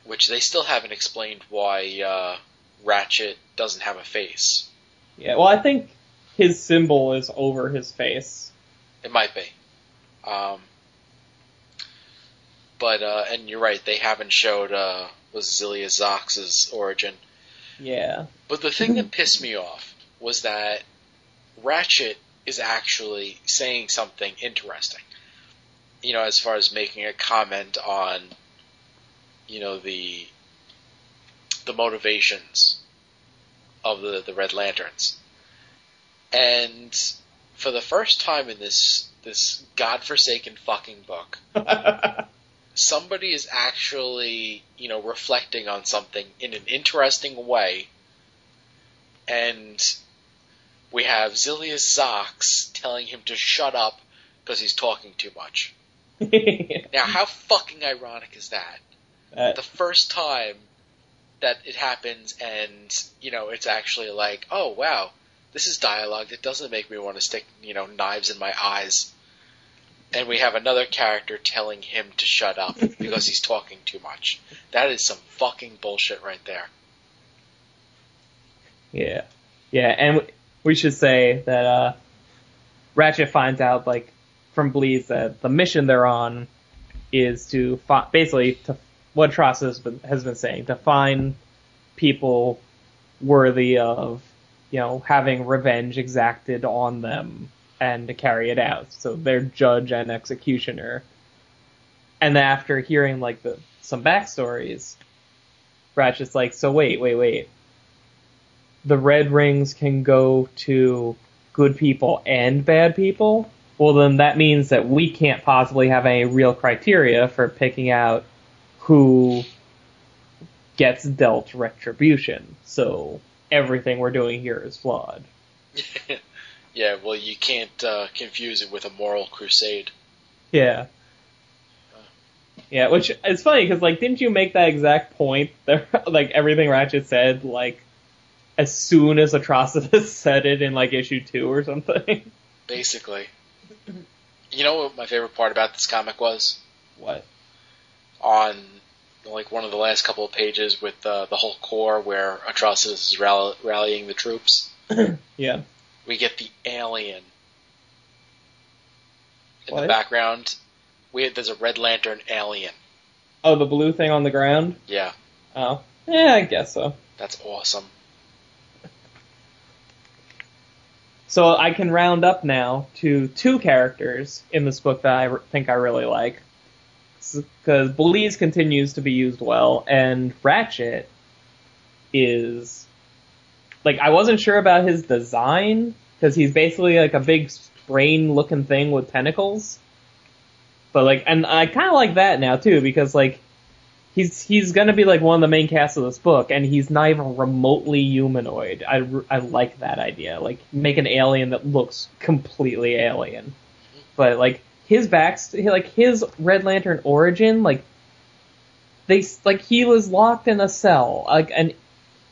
which they still haven't explained why uh, Ratchet doesn't have a face. Yeah. Well, I think his symbol is over his face. It might be. Um, but uh, and you're right, they haven't showed uh, was Zilius Zox's origin. Yeah. But the thing that pissed me off was that Ratchet is actually saying something interesting. You know, as far as making a comment on, you know, the the motivations of the the Red Lanterns. And for the first time in this this godforsaken fucking book, somebody is actually, you know, reflecting on something in an interesting way. And we have Zilius Zox telling him to shut up because he's talking too much. Now, how fucking ironic is that? Uh, The first time that it happens, and, you know, it's actually like, oh, wow, this is dialogue that doesn't make me want to stick, you know, knives in my eyes. And we have another character telling him to shut up because he's talking too much. That is some fucking bullshit right there. Yeah, yeah, and we should say that uh, Ratchet finds out like from Bleez that the mission they're on is to fi- basically to what Tross has been has been saying to find people worthy of you know having revenge exacted on them and to carry it out. So they're judge and executioner. And after hearing like the some backstories, Ratchet's like, so wait, wait, wait the red rings can go to good people and bad people, well then that means that we can't possibly have any real criteria for picking out who gets dealt retribution. So everything we're doing here is flawed. yeah, well, you can't uh, confuse it with a moral crusade. Yeah. Yeah, which is funny because like, didn't you make that exact point? There, like everything Ratchet said, like as soon as Atrocitus said it in like issue two or something. Basically. You know what my favorite part about this comic was? What? On like one of the last couple of pages with uh, the whole Corps where Atrocitus is rall- rallying the troops. Yeah. We get the alien in What? the background. We there's a Red Lantern alien. Oh, the blue thing on the ground. Yeah, Oh, yeah, I guess so. that's awesome. So I can round up now to two characters in this book that I think I really like. Because Blaze continues to be used well, and Ratchet is. Like, I wasn't sure about his design, because he's basically like a big brain looking thing with tentacles. But, like, and I kind of like that now, too, because, like, he's he's gonna be like one of the main casts of this book, and he's not even remotely humanoid. I, I like that idea. Like make an alien that looks completely alien, but like his back, like his Red Lantern origin, like they like he was locked in a cell, like an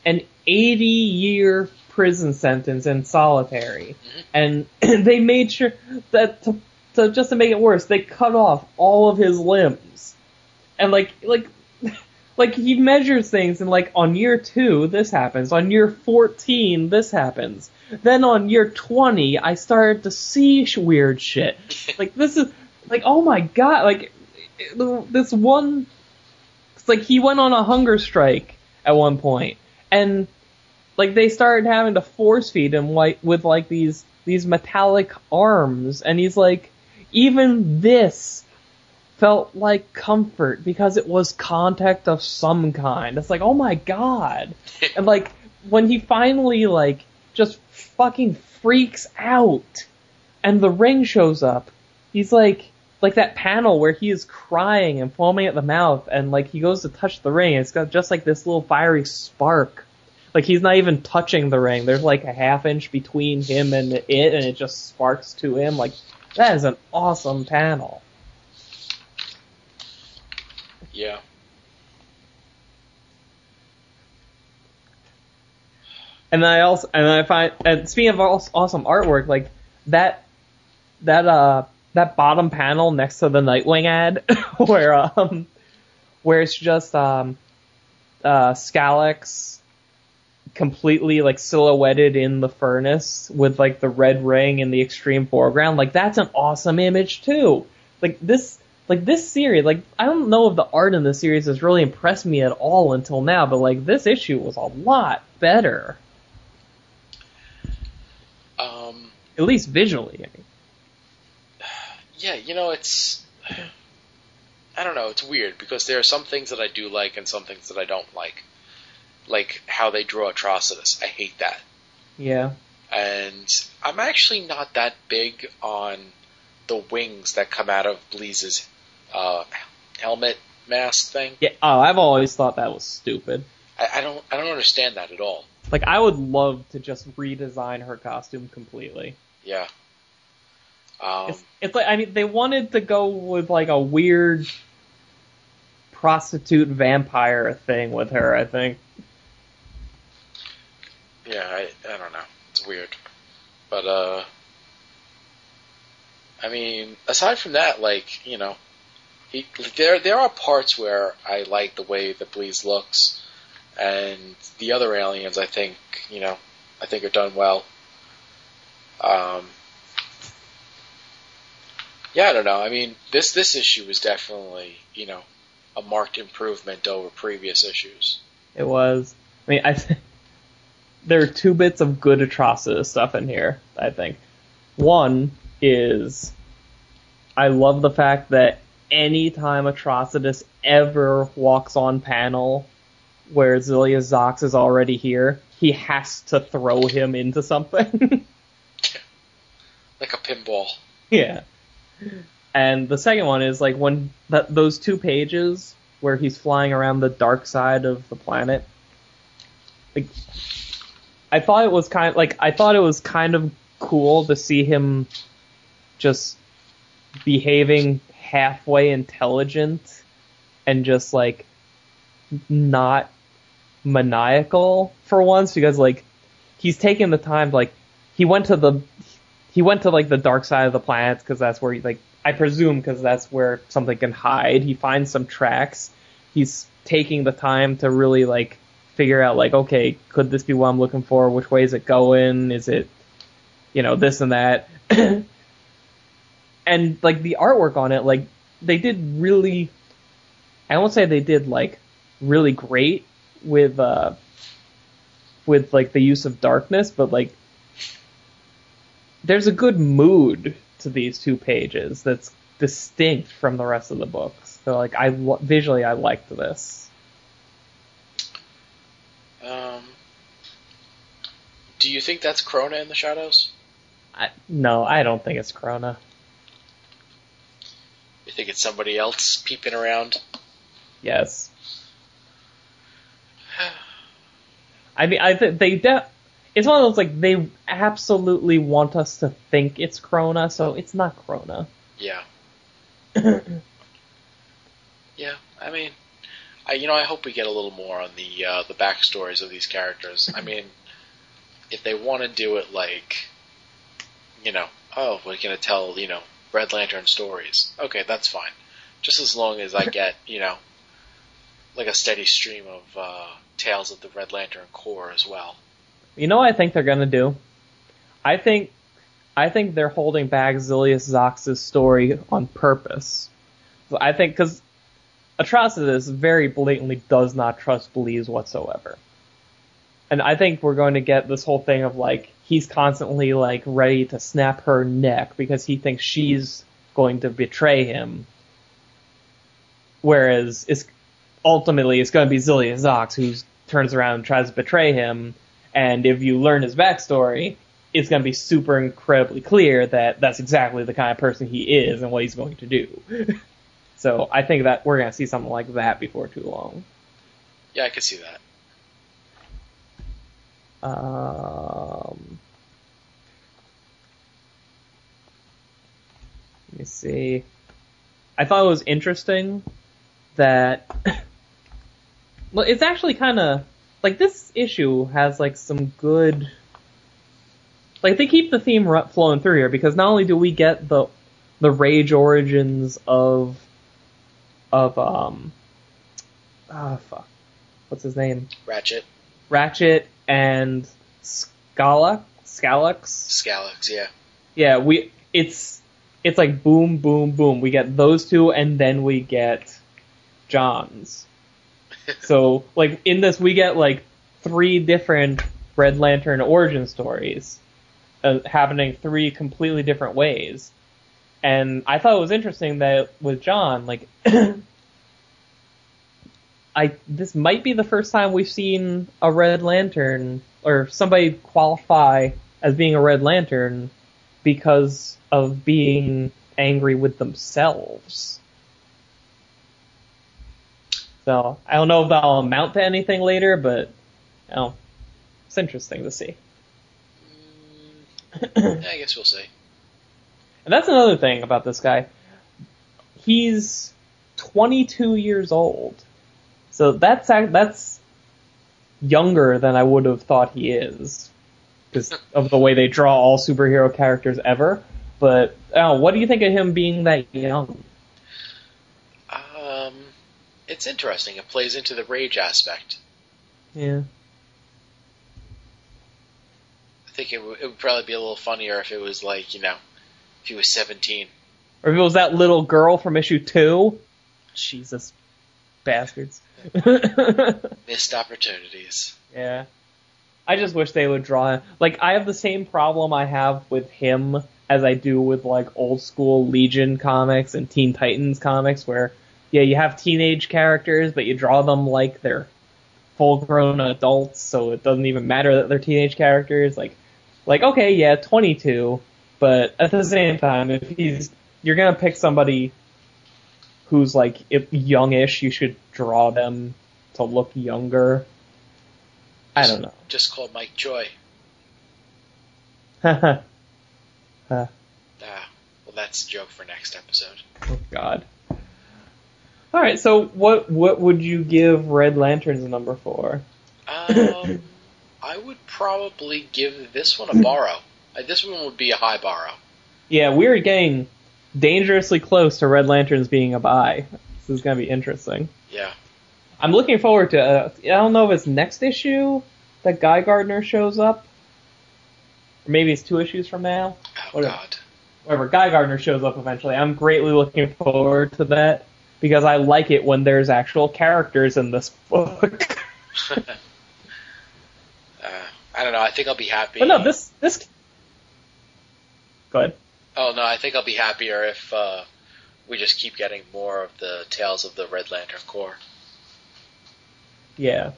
an eighty year prison sentence in solitary, mm-hmm. and they made sure that to, to just to make it worse, they cut off all of his limbs. And like like like he measures things and like on year two this happens. On year 14 this happens then on year 20 i started to see weird shit like this is like oh my god like this one it's like he went on a hunger strike at one point and like they started having to force feed him like with like these these metallic arms and he's like even this felt like comfort because it was contact of some kind. It's like, oh my god. and like when he finally like just fucking freaks out and the ring shows up, he's like like that panel where he is crying and foaming at the mouth and like he goes to touch the ring and it's got just like this little fiery spark. Like he's not even touching the ring. There's like a half inch between him and it and it just sparks to him. Like that is an awesome panel. Yeah. And then I also and I find and speaking of awesome artwork, like that that uh that bottom panel next to the Nightwing ad where um where it's just um uh completely like silhouetted in the furnace with like the red ring in the extreme foreground, like that's an awesome image too. Like this like this series, like I don't know if the art in this series has really impressed me at all until now, but like this issue was a lot better. Um, At least visually. I mean. yeah, you know, it's. I don't know, it's weird because there are some things that I do like and some things that I don't like. Like how they draw Atrocitus. I hate that. Yeah. And I'm actually not that big on the wings that come out of Bleez's uh, helmet mask thing. Yeah. Oh, I've always thought that was stupid. I, I don't I don't understand that at all. Like I would love to just redesign her costume completely. Yeah. Um, It's, it's like I mean they wanted to go with like a weird prostitute vampire thing with her. I think. Yeah, I, I don't know. It's weird. But, uh, I mean, aside from that, like, you know, he, there, there are parts where I like the way that Bleez looks, and the other aliens, I think, you know, I think are done well. Um, yeah, I don't know. I mean, this, this issue was definitely, you know, a marked improvement over previous issues. It was. I mean, I. Th- there are two bits of good Atrocitus stuff in here. I think. One is, I love the fact that anytime Atrocitus ever walks on panel, where Zilius Zox is already here, he has to throw him into something. Like a pinball. Yeah. And the second one is like when that those two pages where he's flying around the dark side of the planet. Like I thought it was kind of, like I thought it was kind of cool to see him just behaving halfway intelligent and just like not maniacal for once because like he's taking the time like he went to the he went to like the dark side of the planets because that's where he like I presume because that's where something can hide. He finds some tracks. He's taking the time to really like figure out like okay could this be what I'm looking for? Which way is it going? Is it you know this and that? and like the artwork on it like they did really I won't say they did like really great with uh with like the use of darkness, but like there's a good mood to these two pages that's distinct from the rest of the books. So like I visually I liked this. Um, do you think that's Krona in the shadows? I, no, I don't think it's Krona. You think it's somebody else peeping around? Yes. I mean, I th- they de- it's one of those like they absolutely want us to think it's Krona, so it's not Krona. Yeah. yeah, I mean, I you know I hope we get a little more on the uh, the backstories of these characters. I mean, if they want to do it like, you know, oh, we're gonna tell you know Red Lantern stories. Okay, that's fine. Just as long as I get you know like a steady stream of uh, tales of the Red Lantern Corps as well. You know what I think they're gonna do? I think I think they're holding back Zilius Zox's story on purpose. I think because Atrocitus very blatantly does not trust Bleez whatsoever. And I think we're going to get this whole thing of like he's constantly like ready to snap her neck because he thinks she's going to betray him. Whereas it's ultimately it's going to be Zilius Zox who turns around and tries to betray him. And if you learn his backstory, it's going to be super incredibly clear that that's exactly the kind of person he is and what he's going to do. so I think that we're going to see something like that before too long. Yeah, I could see that. Um, let me see. I thought it was interesting that well, it's actually kind of like this issue has like some good like they keep the theme flowing through here because not only do we get the the rage origins of of um ah oh, fuck. What's his name? Ratchet. Ratchet and Scala Skallox Skallox yeah. Yeah we it's it's like boom boom boom. We get those two and then we get Johns so like in this we get like three different Red Lantern origin stories uh, happening three completely different ways. And I thought it was interesting that with John, like, I this might be the first time we've seen a Red Lantern or somebody qualify as being a Red Lantern because of being angry with themselves. So I don't know if that'll amount to anything later, but you know, it's interesting to see. Mm, I guess we'll see. And that's another thing about this guy. He's 22 years old, so that's that's younger than I would have thought he is, because of the way they draw all superhero characters ever. But oh, what do you think of him being that young? It's interesting. It plays into the rage aspect. Yeah. I think it, w- it would probably be a little funnier if it was like, you know, if he was 17. Or if it was that little girl from issue two. Jesus. Bastards. Missed opportunities. Yeah. I just wish they would draw like I have the same problem I have with him as I do with like old school Legion comics and Teen Titans comics where yeah, you have teenage characters but you draw them like they're full grown adults so it doesn't even matter that they're teenage characters like like okay, yeah, 22, but at the same time if he's you're going to pick somebody who's like youngish, you should draw them to look younger. I don't know. Just call Mike Joy. huh. Ah, well, that's a joke for next episode. Oh God. All right, so what what would you give Red Lanterns a number for? Um, I would probably give this one a borrow. Uh, This one would be a high borrow. Yeah, we're getting dangerously close to Red Lanterns being a buy. This is gonna be interesting. Yeah. I'm looking forward to. Uh, I don't know if it's next issue that Guy Gardner shows up, or maybe it's two issues from now. Oh Whatever. God. Whatever, Guy Gardner shows up eventually. I'm greatly looking forward to that because I like it when there's actual characters in this book. uh, I don't know. I think I'll be happy. but no, this this. Go ahead. Oh no, I think I'll be happier if uh, we just keep getting more of the tales of the Red Lantern Corps. Yeah,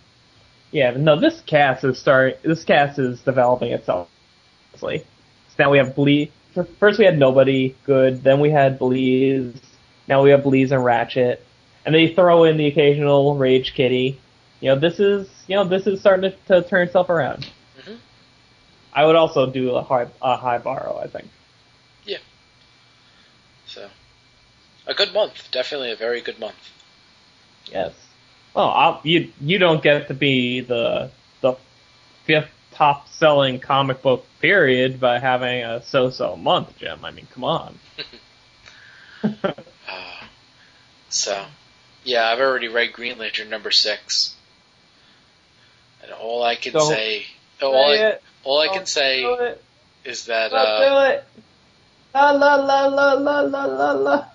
yeah. No, this cast is start. This cast is developing itself. honestly. So now we have Bleed. First we had nobody good. Then we had Bleez. Now we have Bleez and Ratchet, and they throw in the occasional Rage Kitty. You know, this is you know this is starting to, to turn itself around. Mhm. I would also do a high a high borrow. I think. Yeah. So, a good month. Definitely a very good month. Yes. Well, I'll, you you don't get to be the the fifth top selling comic book period by having a so so month, Jim. I mean, come on. So, yeah, I've already read Green Lantern number six, and all I can Don't say, all I, all I can say is that uh, do it. La la la la la la la la.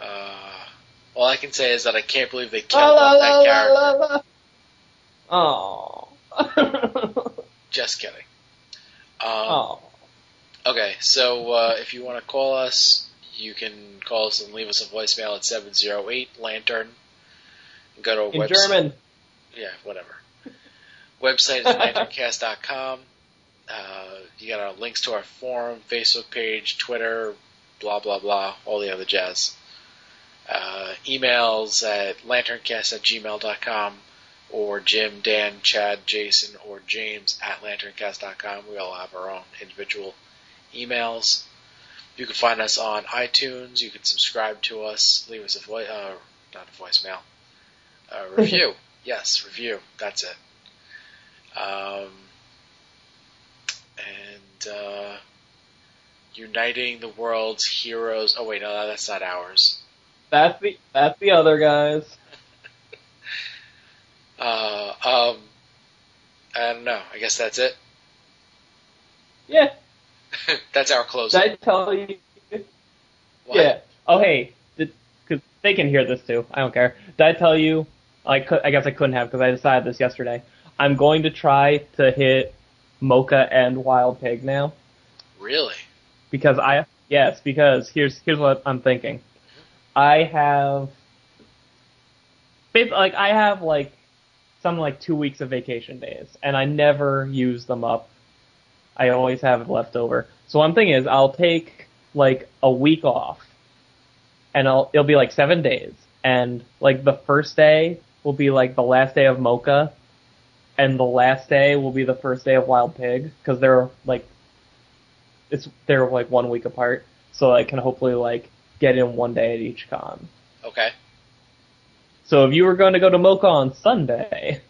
uh, all I can say is that I can't believe they killed la off la that character. la la. Oh. Just kidding. Um, oh. Okay, so uh, if you want to call us, you can call us and leave us a voicemail at 708 Lantern. Go to our In website. German. Yeah, whatever. Website is lanterncast.com. Uh, you got our links to our forum, Facebook page, Twitter, blah, blah, blah, all the other jazz. Uh, emails at lanterncast at gmail.com or Jim, Dan, Chad, Jason, or James at lanterncast.com. We all have our own individual emails. You can find us on iTunes. You can subscribe to us. Leave us a voice, uh, not a voicemail, a review. yes, review. That's it. Um, and uh, uniting the world's heroes. Oh wait, no, that's not ours. That's the that's the other guys. Uh, um, I don't know. I guess that's it. Yeah. that's our closing. Did I tell you? What? Yeah. Oh, hey, because they can hear this too. I don't care. Did I tell you? I could. I guess I couldn't have because I decided this yesterday. I'm going to try to hit MoCCA and Wild Pig now Really? because I yes because here's here's what I'm thinking. I have like I have like some like two weeks of vacation days and I never use them up. I always have it left over. So one thing is I'll take like a week off and I'll it'll be like seven days and like the first day will be like the last day of MoCCA and the last day will be the first day of Wild Pig because they're like it's they're like one week apart, so I can hopefully like get in one day at each con. Okay. So if you were going to go to MoCCA on Sunday,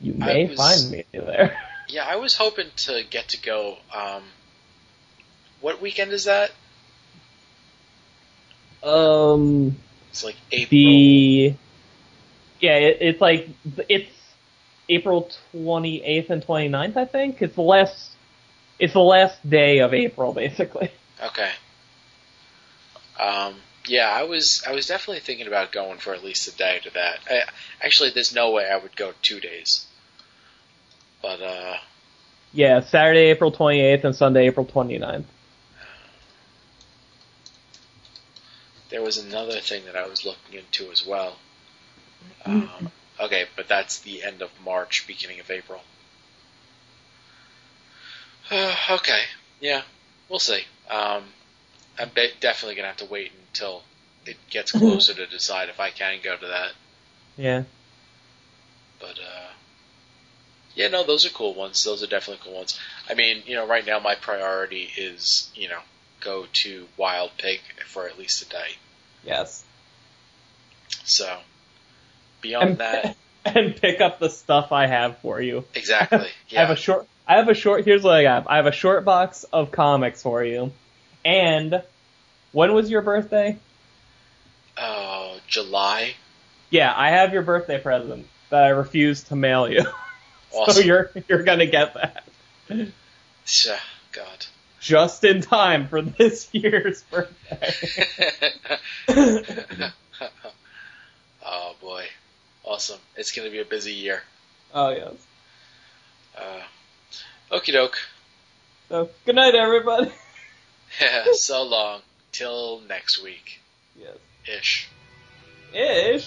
you may was- find me there. Yeah, I was hoping to get to go. Um, what weekend is that? Um, It's like April. the yeah, it, it's like it's April 28th and 29th, I think. It's the last it's the last day of April, basically. Okay. Um, yeah, I was I was definitely thinking about going for at least a day to that. I, actually, there's no way I would go two days. But uh, Yeah, Saturday, April 28th, and Sunday, April 29th. there was another thing that I was looking into as well. Um, okay, but that's the end of March, beginning of April. Uh, okay, yeah, we'll see. Um, I'm de- definitely gonna have to wait until it gets closer to decide if I can go to that. Yeah. But uh, yeah, no, those are cool ones. Those are definitely cool ones. I mean, you know, right now my priority is you know go to Wild Pig for at least a day. Yes. So beyond And, that, and pick up the stuff I have for you. exactly. I Yeah. have a short. I have a short. Here's what I got. I have a short box of comics for you. And when was your birthday? oh, July. Yeah, I have your birthday present that I refused to mail you. so you're you're gonna get that Sha- God. just in time for this year's birthday. oh boy, awesome! It's gonna be a busy year. oh yes. Uh, okie doke. So good night, everybody. Yeah. So long till next week Yes. ish. Eh.